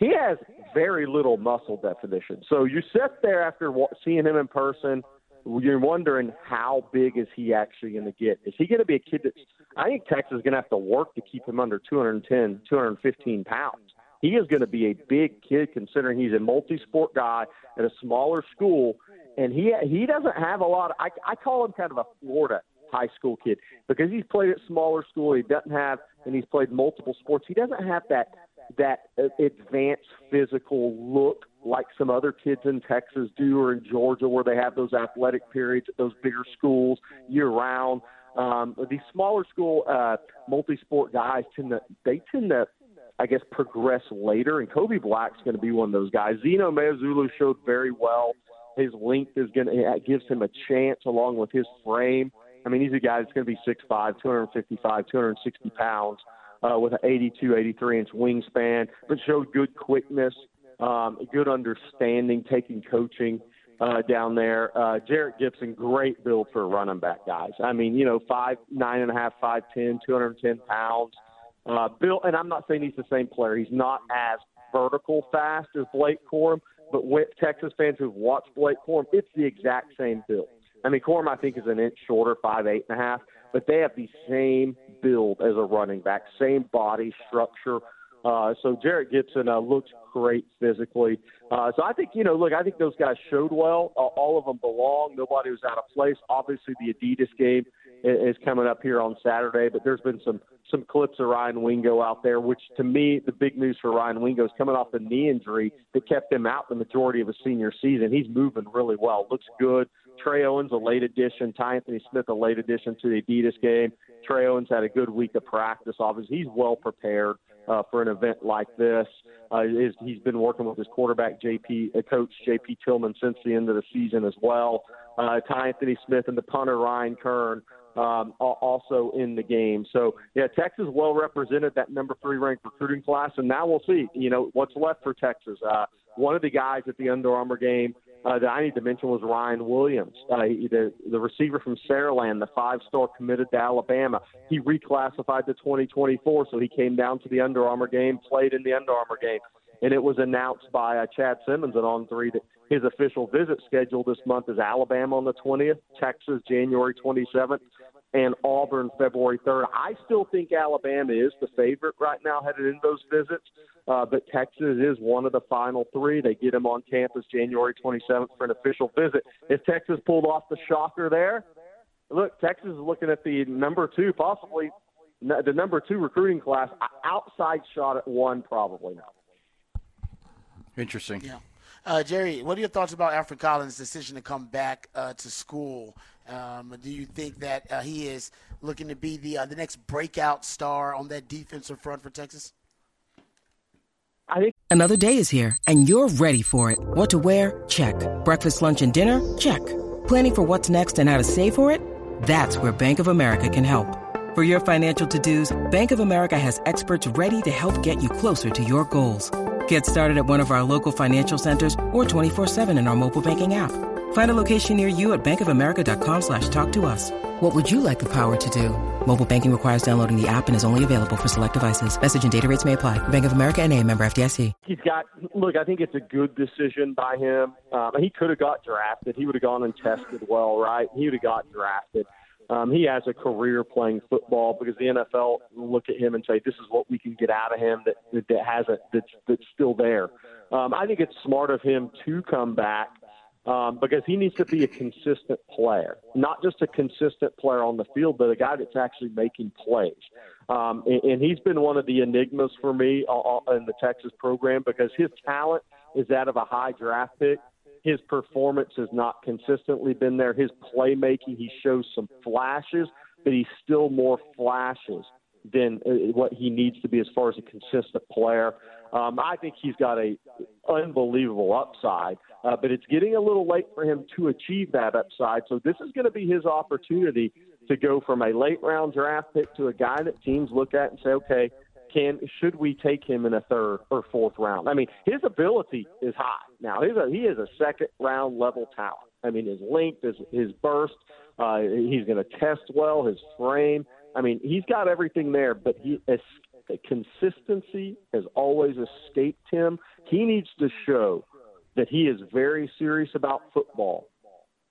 he has very little muscle definition. So you sit there after seeing him in person, you're wondering how big is he actually going to get? Is he going to be a kid that's? I think Texas is going to have to work to keep him under 210, 215 pounds. He is going to be a big kid considering he's a multi-sport guy at a smaller school, and he he doesn't have a lot. Of, I I call him kind of a Florida high school kid because he's played at smaller school. He doesn't have, and he's played multiple sports. He doesn't have that that advanced physical look like some other kids in Texas do or in Georgia where they have those athletic periods at those bigger schools year round. Um, these smaller school uh, multi-sport guys tend to they tend to I guess progress later, and Kobe Black's going to be one of those guys. Zina Umeozulu showed very well. His length is going to gives him a chance along with his frame. I mean, he's a guy that's going to be 6'5", 255, 260 pounds uh, with an 82, 83 inch wingspan, but showed good quickness, um, good understanding, taking coaching uh, down there. Uh, Jerrick Gibson, great build for running back, guys. I mean, you know, five, nine and a half, five, ten, 210 pounds. Uh, Bill, and I'm not saying he's the same player. He's not as vertical fast as Blake Corum, but with Texas fans who've watched Blake Corum, it's the exact same build. I mean, Corum, I think, is an inch shorter, five, eight and a half, but they have the same build as a running back, same body structure. Uh, so Jerrick Gibson uh, looks great physically. Uh, so I think you know, look, I think those guys showed well. Uh, all of them belong. Nobody was out of place. Obviously, the Adidas game is coming up here on Saturday. But there's been some some clips of Ryan Wingo out there, which to me, the big news for Ryan Wingo is coming off the knee injury that kept him out the majority of his senior season. He's moving really well, looks good. Trey Owens, a late addition. Tyanthony Smith, a late addition to the Adidas game. Trey Owens had a good week of practice. Obviously, he's well prepared uh, for an event like this. Uh, he's been working with his quarterback, JP, uh, coach JP Tillman, since the end of the season as well. Uh, Tyanthony Smith and the punter Ryan Kern um, also in the game. So yeah, Texas well represented that number three ranked recruiting class, and now we'll see. You know what's left for Texas. Uh, one of the guys at the Under Armour game uh, that I need to mention was Ryan Williams, uh, the the receiver from Saraland, the five-star committed to Alabama. He reclassified to 2024, so he came down to the Under Armour game, played in the Under Armour game, and it was announced by uh, Chad Simmons at On Three that his official visit schedule this month is Alabama on the 20th, Texas January 27th, and Auburn February 3rd. I still think Alabama is the favorite right now headed into those visits, uh, but Texas is one of the final three. They get him on campus January 27th for an official visit. If Texas pulled off the shocker there, look, Texas is looking at the number two, possibly the number two recruiting class, outside shot at one, probably now. Interesting. Yeah. Uh, Jerry, what are your thoughts about Alfred Collins' decision to come back uh, to school? Um, do you think that uh, he is looking to be the uh, the next breakout star on that defensive front for Texas? I think another day is here, and you're ready for it. What to wear? Check. Breakfast, lunch, and dinner? Check. Planning for what's next and how to save for it? That's where Bank of America can help. For your financial to-dos, Bank of America has experts ready to help get you closer to your goals. Get started at one of our local financial centers or 24-7 in our mobile banking app. Find a location near you at bankofamerica.com slash talk to us. What would you like the power to do? Mobile banking requires downloading the app and is only available for select devices. Message and data rates may apply. Bank of America and a member FDIC. He's got, look, I think it's a good decision by him. Um, he could have got drafted. He would have gone and tested well, right? He would have got drafted. Um, he has a career playing football because the NFL look at him and say, "This is what we can get out of him that that, that hasn't that's that's still there." Um, I think it's smart of him to come back um, because he needs to be a consistent player, not just a consistent player on the field, but a guy that's actually making plays. Um, and, and he's been one of the enigmas for me uh, uh in the Texas program because his talent is that of a high draft pick his performance has not consistently been there. His playmaking, he shows some flashes, but he's still more flashes than uh, what he needs to be as far as a consistent player. Um, I think he's got a unbelievable upside, uh, but it's getting a little late for him to achieve that upside. So this is going to be his opportunity to go from a late round draft pick to a guy that teams look at and say, okay, can should we take him in a third or fourth round? I mean, his ability is high. Now he's a, he is a second round level talent. I mean, his length, his his burst, uh, he's going to test well. His frame. I mean, he's got everything there, but he consistency has always escaped him. He needs to show that he is very serious about football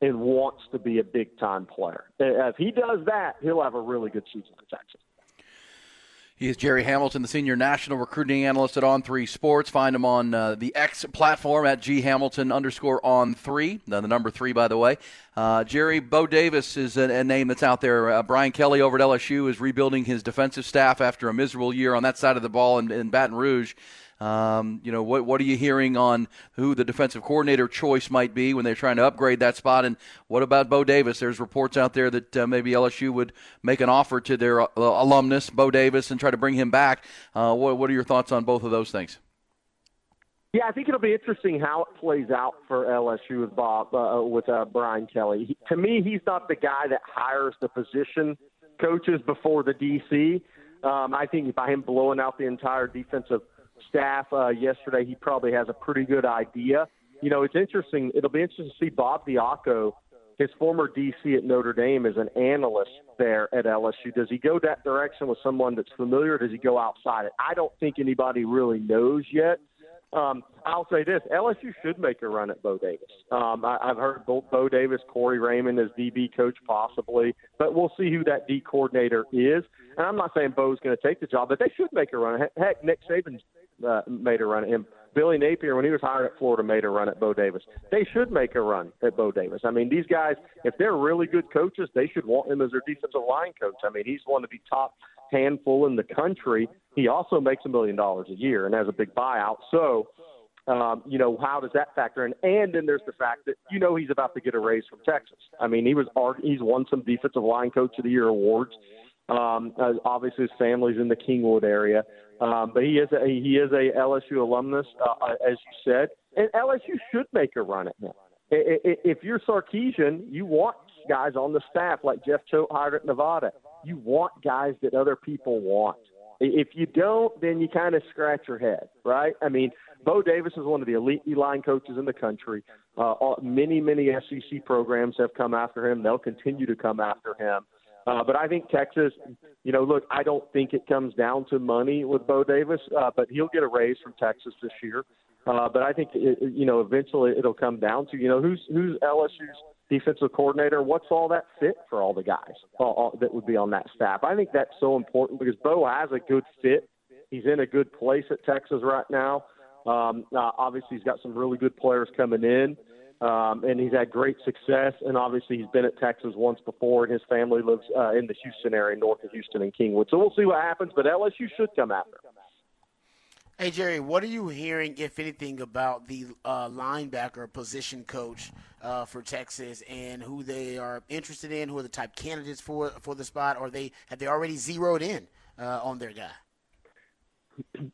and wants to be a big time player. If he does that, he'll have a really good season in Texas. He is Jerry Hamilton, the senior national recruiting analyst at On Three Sports. Find him on uh, the X platform at G Hamilton underscore On Three. the number three, by the way. Uh, Jerry Bo Davis is a, a name that's out there. Uh, Brian Kelly over at LSU is rebuilding his defensive staff after a miserable year on that side of the ball in, in Baton Rouge. Um, you know, what what are you hearing on who the defensive coordinator choice might be when they're trying to upgrade that spot? And what about Bo Davis? There's reports out there that uh, maybe LSU would make an offer to their uh, alumnus Bo Davis and try to bring him back. Uh, what what are your thoughts on both of those things? Yeah, I think it'll be interesting how it plays out for LSU with Bob uh, with uh, Brian Kelly. He, to me, he's not the guy that hires the position coaches before the DC. Um, I think by him blowing out the entire defensive staff uh, yesterday, he probably has a pretty good idea. You know, it's interesting. It'll be interesting to see Bob Diaco, his former DC at Notre Dame, as an analyst there at LSU. Does he go that direction with someone that's familiar? Or does he go outside it? I don't think anybody really knows yet. Um, I'll say this: LSU should make a run at Bo Davis. Um, I, I've heard Bo, Bo Davis, Corey Raymond as DB coach possibly, but we'll see who that D coordinator is. And I'm not saying Bo's going to take the job, but they should make a run. Heck, Nick Saban uh, made a run at him Billy Napier, when he was hired at Florida, made a run at Bo Davis. They should make a run at Bo Davis. I mean, these guys, if they're really good coaches, they should want him as their defensive line coach. I mean, he's one of the top handful in the country. He also makes a million dollars a year and has a big buyout. So, um, you know, how does that factor in? And then there's the fact that you know he's about to get a raise from Texas. I mean, he was he's won some defensive line coach of the year awards. Um, obviously, his family's in the Kingwood area, um, but he is a, he is a LSU alumnus, uh, uh, as you said, and LSU should make a run at him. If you're Sarkisian, you want guys on the staff like Jeff Choate at Nevada. You want guys that other people want. If you don't, then you kind of scratch your head, right? I mean, Bo Davis is one of the elite line coaches in the country. Uh, many, many SEC programs have come after him. They'll continue to come after him. Uh, but I think Texas, you know, look, I don't think it comes down to money with Bo Davis, uh, but he'll get a raise from Texas this year. Uh, but I think, it, you know, eventually it'll come down to, you know, who's who's LSU's defensive coordinator? What's all that fit for all the guys all, all, that would be on that staff? I think that's so important because Bo has a good fit. He's in a good place at Texas right now. Um, uh, obviously, he's got some really good players coming in, um, and he's had great success. And obviously, he's been at Texas once before, and his family lives uh, in the Houston area, north of Houston and Kingwood. So we'll see what happens. But LSU should come after. Hey Jerry, what are you hearing, if anything, about the uh, linebacker position coach uh, for Texas and who they are interested in? Who are the type candidates for for the spot? Or they have they already zeroed in uh, on their guy?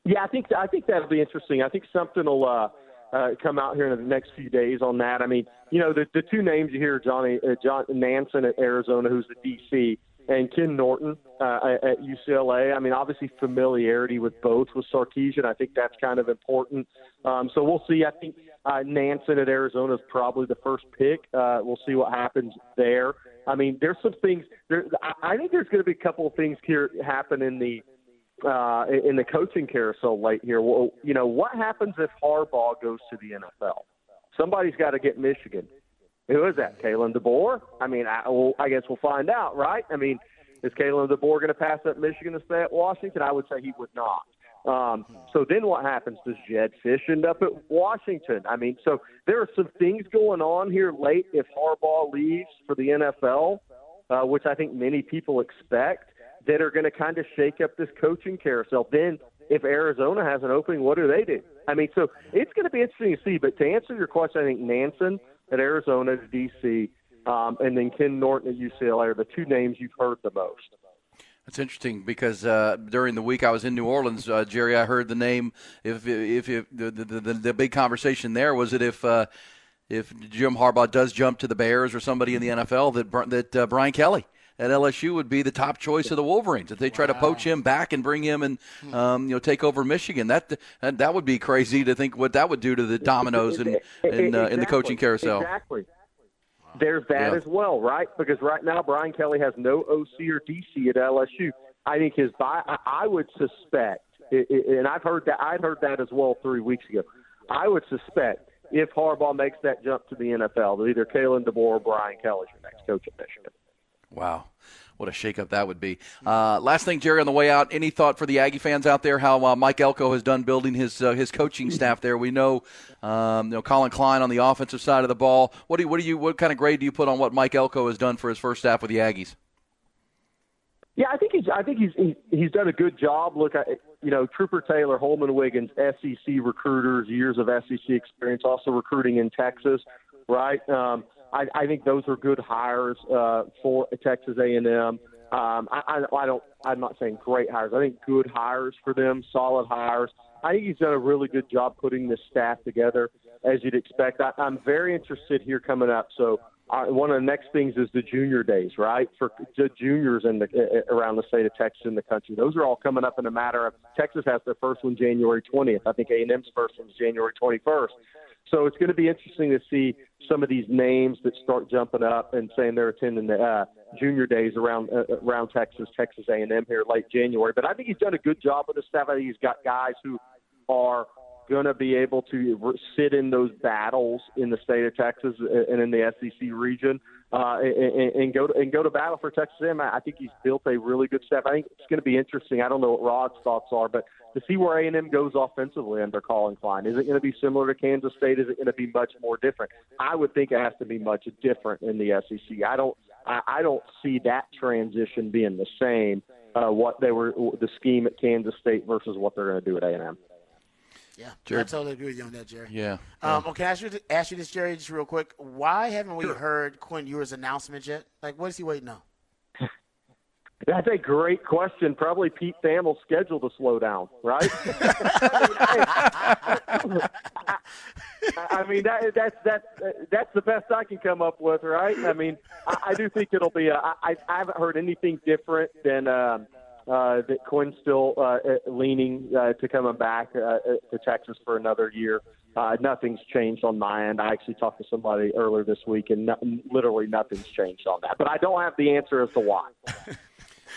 Yeah, I think I think that'll be interesting. I think something will uh, come out here in the next few days on that. I mean, you know, the the two names you hear, Johnny uh, John Nansen at Arizona, who's the DC, and Ken Norton uh, at UCLA. I mean, obviously familiarity with both with Sarkisian. I think that's kind of important. Um, so we'll see. I think uh, Nansen at Arizona is probably the first pick. Uh, we'll see what happens there. I mean, there's some things. There, I think there's going to be a couple of things here happen in the uh, in the coaching carousel late here. Well, you know, what happens if Harbaugh goes to the NFL? Somebody's got to get Michigan. Who is that? Kalen DeBoer? I mean, I, well, I guess we'll find out, right? I mean, is Kalen DeBoer going to pass up Michigan to stay at Washington? I would say he would not. Um, so then what happens? Does Jedd Fisch end up at Washington? I mean, so there are some things going on here late if Harbaugh leaves for the NFL, uh, which I think many people expect, that are going to kind of shake up this coaching carousel. Then if Arizona has an opening, what do they do? I mean, so it's going to be interesting to see. But to answer your question, I think Nansen – at Arizona, DC, um, and then Ken Norton at UCLA are the two names you've heard the most. That's interesting because uh, during the week I was in New Orleans, uh, Jerry. I heard the name. If if, if the, the, the the big conversation there was it if uh, if Jim Harbaugh does jump to the Bears or somebody in the NFL that that uh, Brian Kelly at LSU would be the top choice of the Wolverines if they try wow. to poach him back and bring him and um, you know take over Michigan. That that would be crazy to think what that would do to the dominoes in in, uh, exactly. in the coaching carousel. Exactly. There's that yeah. as well, right? Because right now Brian Kelly has no OC or DC at LSU. I think his buy. I would suspect, and I've heard that. I'd heard that as well three weeks ago. I would suspect if Harbaugh makes that jump to the NFL, that either Kalen DeBoer or Brian Kelly is your next coach at Michigan. Wow. What a shakeup that would be. Uh, last thing, Jerry, on the way out, any thought for the Aggie fans out there how uh, Mike Elko has done building his uh, his coaching staff there? We know, um, you know, Collin Klein on the offensive side of the ball. What do you, what do you what kind of grade do you put on what Mike Elko has done for his first staff with the Aggies? Yeah, I think he's I think he's he's done a good job. Look, I, you know, Trooper Taylor, Holman Wiggins, SEC recruiters, years of SEC experience, also recruiting in Texas, right? Um, I, I think those are good hires uh, for Texas A&M. Um, I, I, I don't. I'm not saying great hires. I think good hires for them, solid hires. I think he's done a really good job putting this staff together, as you'd expect. I, I'm very interested here coming up. So one of the next things is the junior days, right? For the juniors in the around the state of Texas and the country. Those are all coming up in a matter of. Texas has their first one January 20th. I think A&M's first one is January 21st. So it's going to be interesting to see some of these names that start jumping up and saying they're attending the uh, junior days around uh, around Texas, Texas A&M here late January. But I think he's done a good job with the staff. I think he's got guys who are going to be able to sit in those battles in the state of Texas and in the SEC region uh, and, and go to, and go to battle for Texas A&M. I think he's built a really good staff. I think it's going to be interesting. I don't know what Rod's thoughts are, but to see where A&M goes offensively under Collin Klein, is it going to be similar to Kansas State? Is it going to be much more different? I would think it has to be much different in the SEC. I don't. I, I don't see that transition being the same. Uh, what they were the scheme at Kansas State versus what they're going to do at A&M. Yeah, Jerry- I totally agree with you on that, Jerry. Yeah. Um, okay, ask you ask you this, Jerry, just real quick. Why haven't we heard Quinn Ewers' announcement yet? Like, what is he waiting on? That's a great question. Probably Pete Thamel's schedule to slow down, right? I mean, that, that's that's that's the best I can come up with, right? I mean, I, I do think it'll be. A, I, I haven't heard anything different than um, uh, that Quinn's still uh, leaning uh, to coming back uh, to Texas for another year. Uh, nothing's changed on my end. I actually talked to somebody earlier this week, and no, literally nothing's changed on that. But I don't have the answer as to why.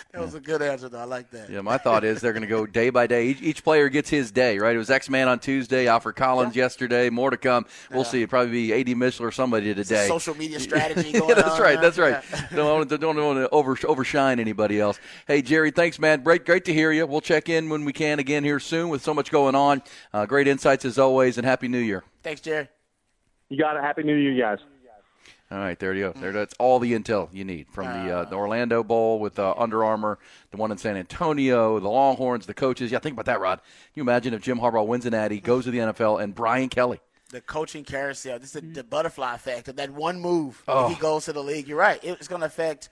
That was a good answer, though. I like that. Yeah, my thought is they're going to go day by day. Each, each player gets his day, right? It was X Man on Tuesday, Alfred Collins yesterday, more to come. We'll see. It'll probably be A.D. Mitchell or somebody today. social media strategy yeah, that's on, right. huh? That's right. Yeah. don't want to, don't want to over, overshine anybody else. Hey, Jerry, thanks, man. Great, great to hear you. We'll check in when we can again here soon with so much going on. Uh, great insights as always, and Happy New Year. Thanks, Jerry. You got it. Happy New Year, guys. All right, there you go. There, that's all the intel you need from the, uh, the Orlando Bowl with uh, Under Armour, the one in San Antonio, the Longhorns, the coaches. Yeah, think about that, Rod. Can you imagine if Jim Harbaugh wins an Natty, goes to the NFL, and Brian Kelly? The coaching carousel. This is the butterfly effect of that one move. Oh. If he goes to the league, you're right. It's going to affect,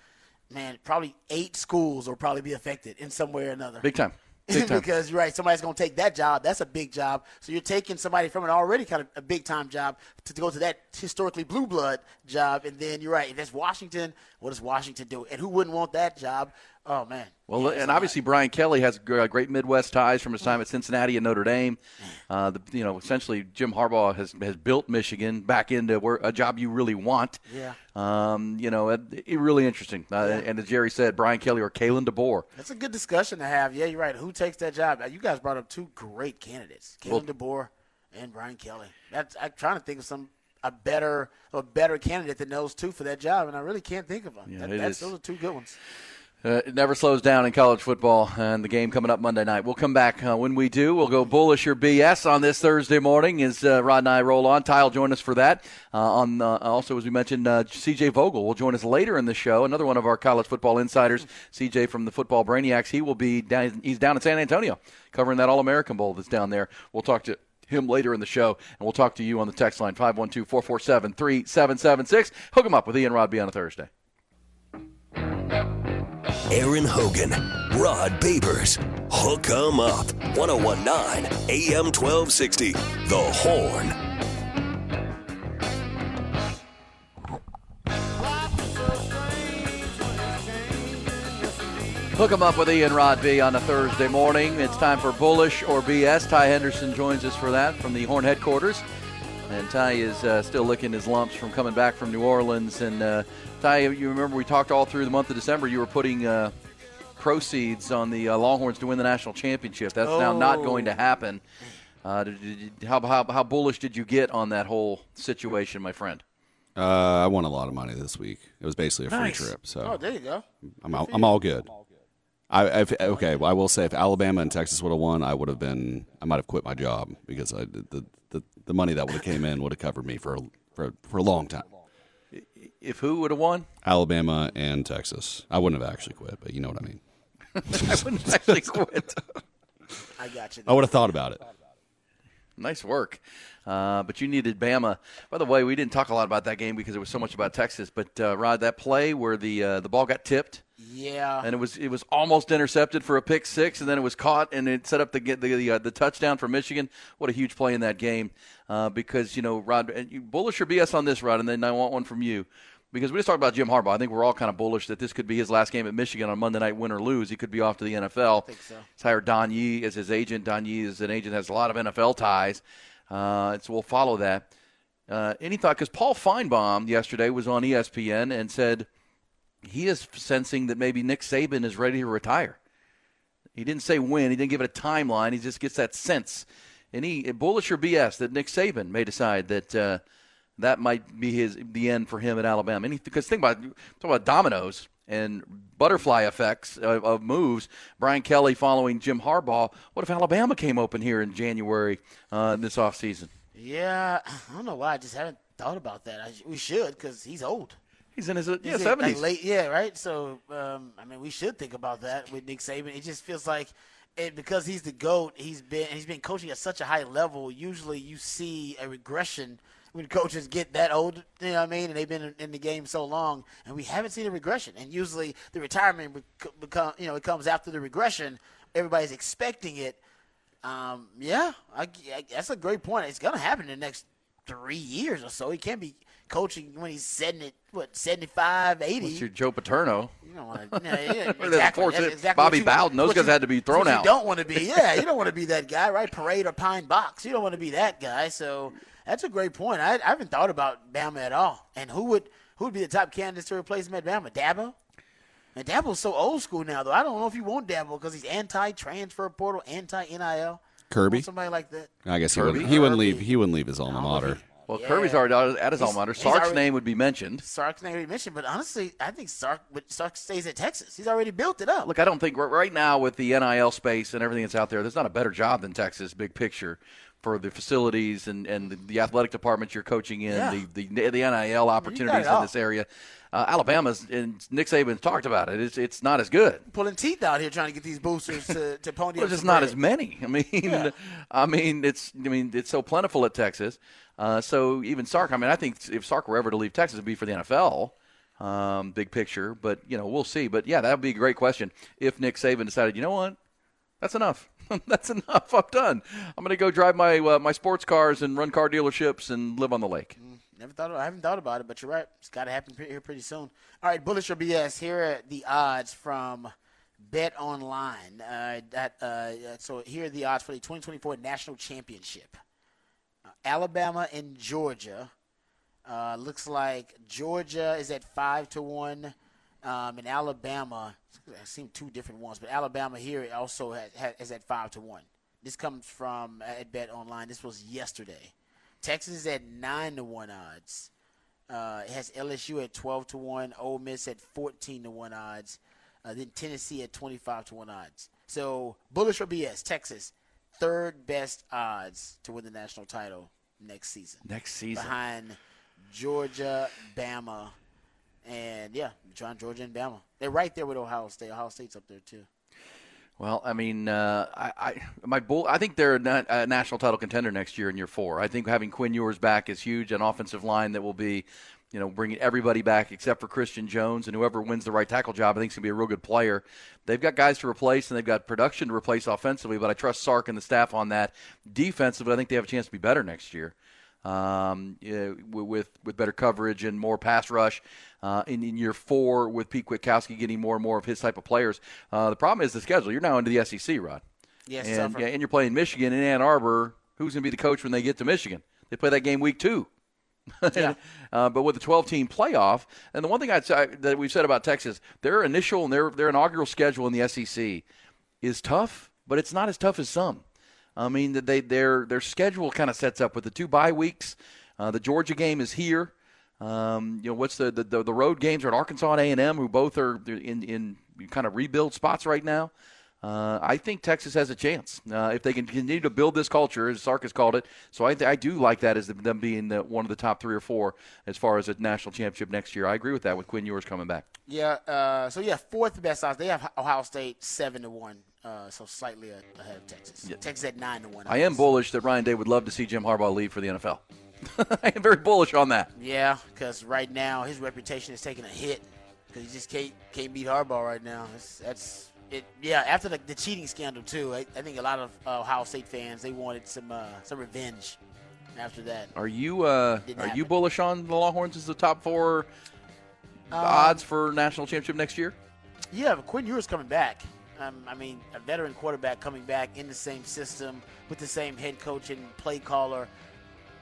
man, probably eight schools will probably be affected in some way or another. Big time. Because you're right, somebody's going to take that job. That's a big job. So you're taking somebody from an already kind of a big time job to, to go to that historically blue blood job, and then you're right. If that's Washington, what does Washington do? And who wouldn't want that job? Oh man. Well, Yeah, and obviously Brian Kelly has uh, great Midwest ties from his time at Cincinnati and Notre Dame. Uh, the, you know, essentially Jim Harbaugh has has built Michigan back into where a job you really want. Yeah. Um, you know, it, it really interesting. Uh, And as Jerry said, Brian Kelly or Kalen DeBoer. That's a good discussion to have. Yeah, you're right. Who takes that job? You guys brought up two great candidates, Well- Kalen DeBoer and Brian Kelly. That's I'm trying to think of some a better a better candidate than those two for that job, and I really can't think of them. Yeah, That- that's, is. those are two good ones. Uh, it never slows down in college football, and the game coming up Monday night. We'll come back. Uh, when we do, we'll go bullish or BS on this Thursday morning as uh, Rod and I roll on. Ty will join us for that. Uh, on uh, Also, as we mentioned, uh, CJ Vogel will join us later in the show. Another one of our college football insiders, CJ from the Football Brainiacs. He will be down, he's down in San Antonio covering that All American Bowl that's down there. We'll talk to him later in the show, and we'll talk to you on the text line 512 447 3776. Hook him up with Ian Rodby on a Thursday. Aaron Hogan, Rod Babers, Hook 'em Up, 1019 AM 1260, The Horn. Hook 'em up with Ian Rod B on a Thursday morning. It's time for Bullish or BS. Ty Henderson joins us for that from the Horn headquarters. And Ty is uh, still licking his lumps from coming back from New Orleans. And uh, Ty, you remember we talked all through the month of December. You were putting uh, proceeds on the uh, Longhorns to win the national championship. That's now not Oh. going to happen. Uh, did, did you- how, how, how bullish did you get on that whole situation, my friend? Uh, I won a lot of money this week. It was basically a free trip, so Oh, there you go. I'm all, I'm all good. I if, okay. Well, I will say if Alabama and Texas would have won, I would have been. I might have quit my job because I the the, the money that would have came in would have covered me for a, for for a long time. If who would have won? Alabama and Texas. I wouldn't have actually quit, but you know what I mean. I wouldn't have actually quit. I got you. I would have thought about it. Nice work. Uh, but you needed Bama. By the way, we didn't talk a lot about that game because it was so much about Texas. But uh, Rod, that play where the uh, the ball got tipped, Yeah. and it was it was almost intercepted for a pick six, and then it was caught, and it set up the the the, uh, the touchdown for Michigan. What a huge play in that game! Uh, because you know, Rod, and you bullish or BS on this, Rod, and then I want one from you. Because we just talked about Jim Harbaugh. I think we're all kind of bullish that this could be his last game at Michigan on Monday night, win or lose. He could be off to the NFL. I think so. He's hired Don Yee as his agent. Don Yee is an agent that has a lot of NFL ties, uh, so we'll follow that. Uh, any thought? Because Paul Finebaum yesterday was on ESPN and said he is sensing that maybe Nick Saban is ready to retire. He didn't say when. He didn't give it a timeline. He just gets that sense. any bullish or BS that Nick Saban may decide that uh, that might be his the end for him at Alabama? Any, because think about talk about dominoes and butterfly effects of, of, moves. Brian Kelly following Jim Harbaugh. What if Alabama came open here in January uh, this offseason? Yeah, I don't know why. I just haven't thought about that. I, we should because he's old. He's in his yeah, 70s. Like late, yeah, right? So, um, I mean, we should think about that with Nick Saban. It just feels like it, because he's the GOAT, he's been he's been coaching at such a high level. Usually you see a regression – when coaches get that old, you know what I mean, and they've been in the game so long, and we haven't seen a regression. And usually the retirement become, you know, it comes after the regression. Everybody's expecting it. Um, yeah, I, I, that's a great point. It's to happen in the next three years or so. He can't be coaching when he's setting it what 75, 80. What's your Joe Paterno? You don't want to. Yeah, yeah, exactly, exactly Bobby you, Bowden. Those guys you, had to be thrown out. You don't want to be. Yeah, you don't want to be that guy, right? Parade or Pine Box. You don't want to be that guy. So that's a great point. I, I haven't thought about Bama at all. And who would who would be the top candidate to replace him at Bama? Dabo. And Dabo's so old school now, though. I don't know if you want Dabo because he's anti-transfer portal, anti-NIL. Kirby, somebody like that. I guess he wouldn't, he wouldn't leave. He wouldn't leave his alma mater. Well, yeah. Kirby's already at his alma mater. Sark's already, name would be mentioned. Sark's name would be mentioned, but honestly, I think Sark, Sark stays at Texas. He's already built it up. Look, I don't think right now with the NIL space and everything that's out there, there's not a better job than Texas, big picture for the facilities and, and the, athletic departments you're coaching in, yeah. the, the the NIL opportunities in this area. Uh, Alabama's and Nick Saban talked about it. It's it's not as good. Pulling teeth out here trying to get these boosters to to pony. well, just not as many. I mean, yeah. I mean it's I mean it's so plentiful at Texas. Uh, so even Sark, I mean, I think if Sark were ever to leave Texas, it'd be for the NFL. Um, big picture, but you know we'll see. But yeah, that would be a great question if Nick Saban decided, you know what, that's enough. That's enough. I'm done. I'm going to go drive my uh, my sports cars and run car dealerships and live on the lake. Mm, never thought. Of, I haven't thought about it, but you're right. It's got to happen here pretty soon. All right, bullish or BS. Here are the odds from Bet Online. Uh, that uh, so here are the odds for the 2024 National Championship. Uh, Alabama and Georgia. Uh, looks like Georgia is at five to one, um, and Alabama I've seen two different ones, but Alabama here also has, has, is at five to one. This comes from uh, at Bet Online. This was yesterday. Texas is at nine to one odds. Uh, it has LSU at twelve to one. Ole Miss at fourteen to one odds. Uh, then Tennessee at twenty five to one odds. So bullish or BS? Texas third best odds to win the national title next season. Next season behind Georgia, Bama, and yeah, John Georgia and Bama. They're right there with Ohio State. Ohio State's up there too. Well, I mean, uh, I, I my bull. I think they're a national title contender next year in year four. I think having Quinn Ewers back is huge. An offensive line that will be, you know, bringing everybody back except for Christian Jones and whoever wins the right tackle job. I think is going to be a real good player. They've got guys to replace and they've got production to replace offensively. But I trust Sark and the staff on that. Defensively, I think they have a chance to be better next year um, with with better coverage and more pass rush. Uh, in, in, year four, with Pete Kwiatkowski getting more and more of his type of players, uh, the problem is the schedule. You're now into the SEC, Rod. Yes, and, yeah, and you're playing Michigan in Ann Arbor. Who's going to be the coach when they get to Michigan? They play that game week two. yeah. uh, but with the 12 team playoff, and the one thing I'd say that we've said about Texas, their initial and their their inaugural schedule in the SEC is tough, but it's not as tough as some. I mean, they their their schedule kind of sets up with the two bye weeks. Uh, the Georgia game is here. Um, you know, what's the, the the road games are at Arkansas and A and M, who both are in in kind of rebuild spots right now. Uh, I think Texas has a chance uh, if they can continue to build this culture, as Sark has called it. So I, I do like that as them being the, one of the top three or four as far as a national championship next year. I agree with that with Quinn Ewers coming back. Yeah. Uh, so yeah, fourth best odds. They have Ohio State seven to one. Uh, so slightly ahead of Texas. Yeah. Texas at nine to one. I am bullish that Ryan Day would love to see Jim Harbaugh leave for the NFL. I am very bullish on that. Yeah, because right now his reputation is taking a hit because he just can't can't beat Harbaugh right now. That's, that's it. Yeah, after the, the cheating scandal too, I, I, think a lot of uh, Ohio State fans they wanted some uh, some revenge after that. Are you uh, are happen. you bullish on the Longhorns as the top four um, odds for national championship next year? Yeah, but Quinn Ewers coming back. Um, I mean, a veteran quarterback coming back in the same system with the same head coach and play caller,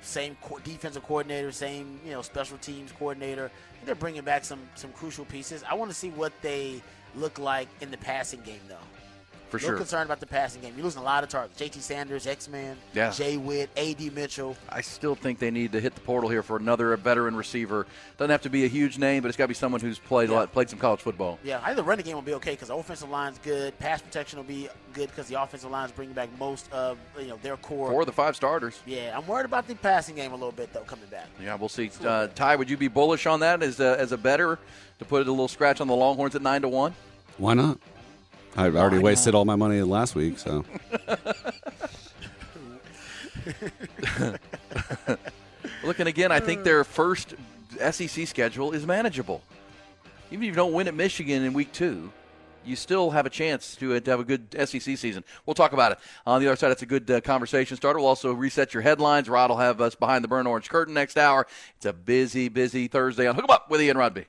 same co- defensive coordinator, same you know special teams coordinator. They're bringing back some some crucial pieces. I want to see what they look like in the passing game, though. For a little sure. concerned about the passing game. You're losing a lot of targets. JT Sanders, X-Man, Yeah. Jay Witt, A.D. Mitchell. I still think they need to hit the portal here for another veteran receiver. Doesn't have to be a huge name, but it's got to be someone who's played a lot, played some college football. Yeah, I think the running game will be okay because the offensive line's good. Pass protection will be good because the offensive line's bringing back most of you know their core. Four of the five starters. Yeah, I'm worried about the passing game a little bit though coming back. Yeah, we'll see. Uh, Ty, would you be bullish on that as a, as a better to put a little scratch on the Longhorns at nine to one? Why not? I already wasted all my money last week, so Looking again, I think their first SEC schedule is manageable. Even if you don't win at Michigan in week two, you still have a chance to, uh, to have a good SEC season. We'll talk about it. On the other side, it's a good uh, conversation starter. We'll also reset your headlines. Rod will have us behind the burn orange curtain next hour. It's a busy, busy Thursday on Hook 'em Up with Ian Rugby.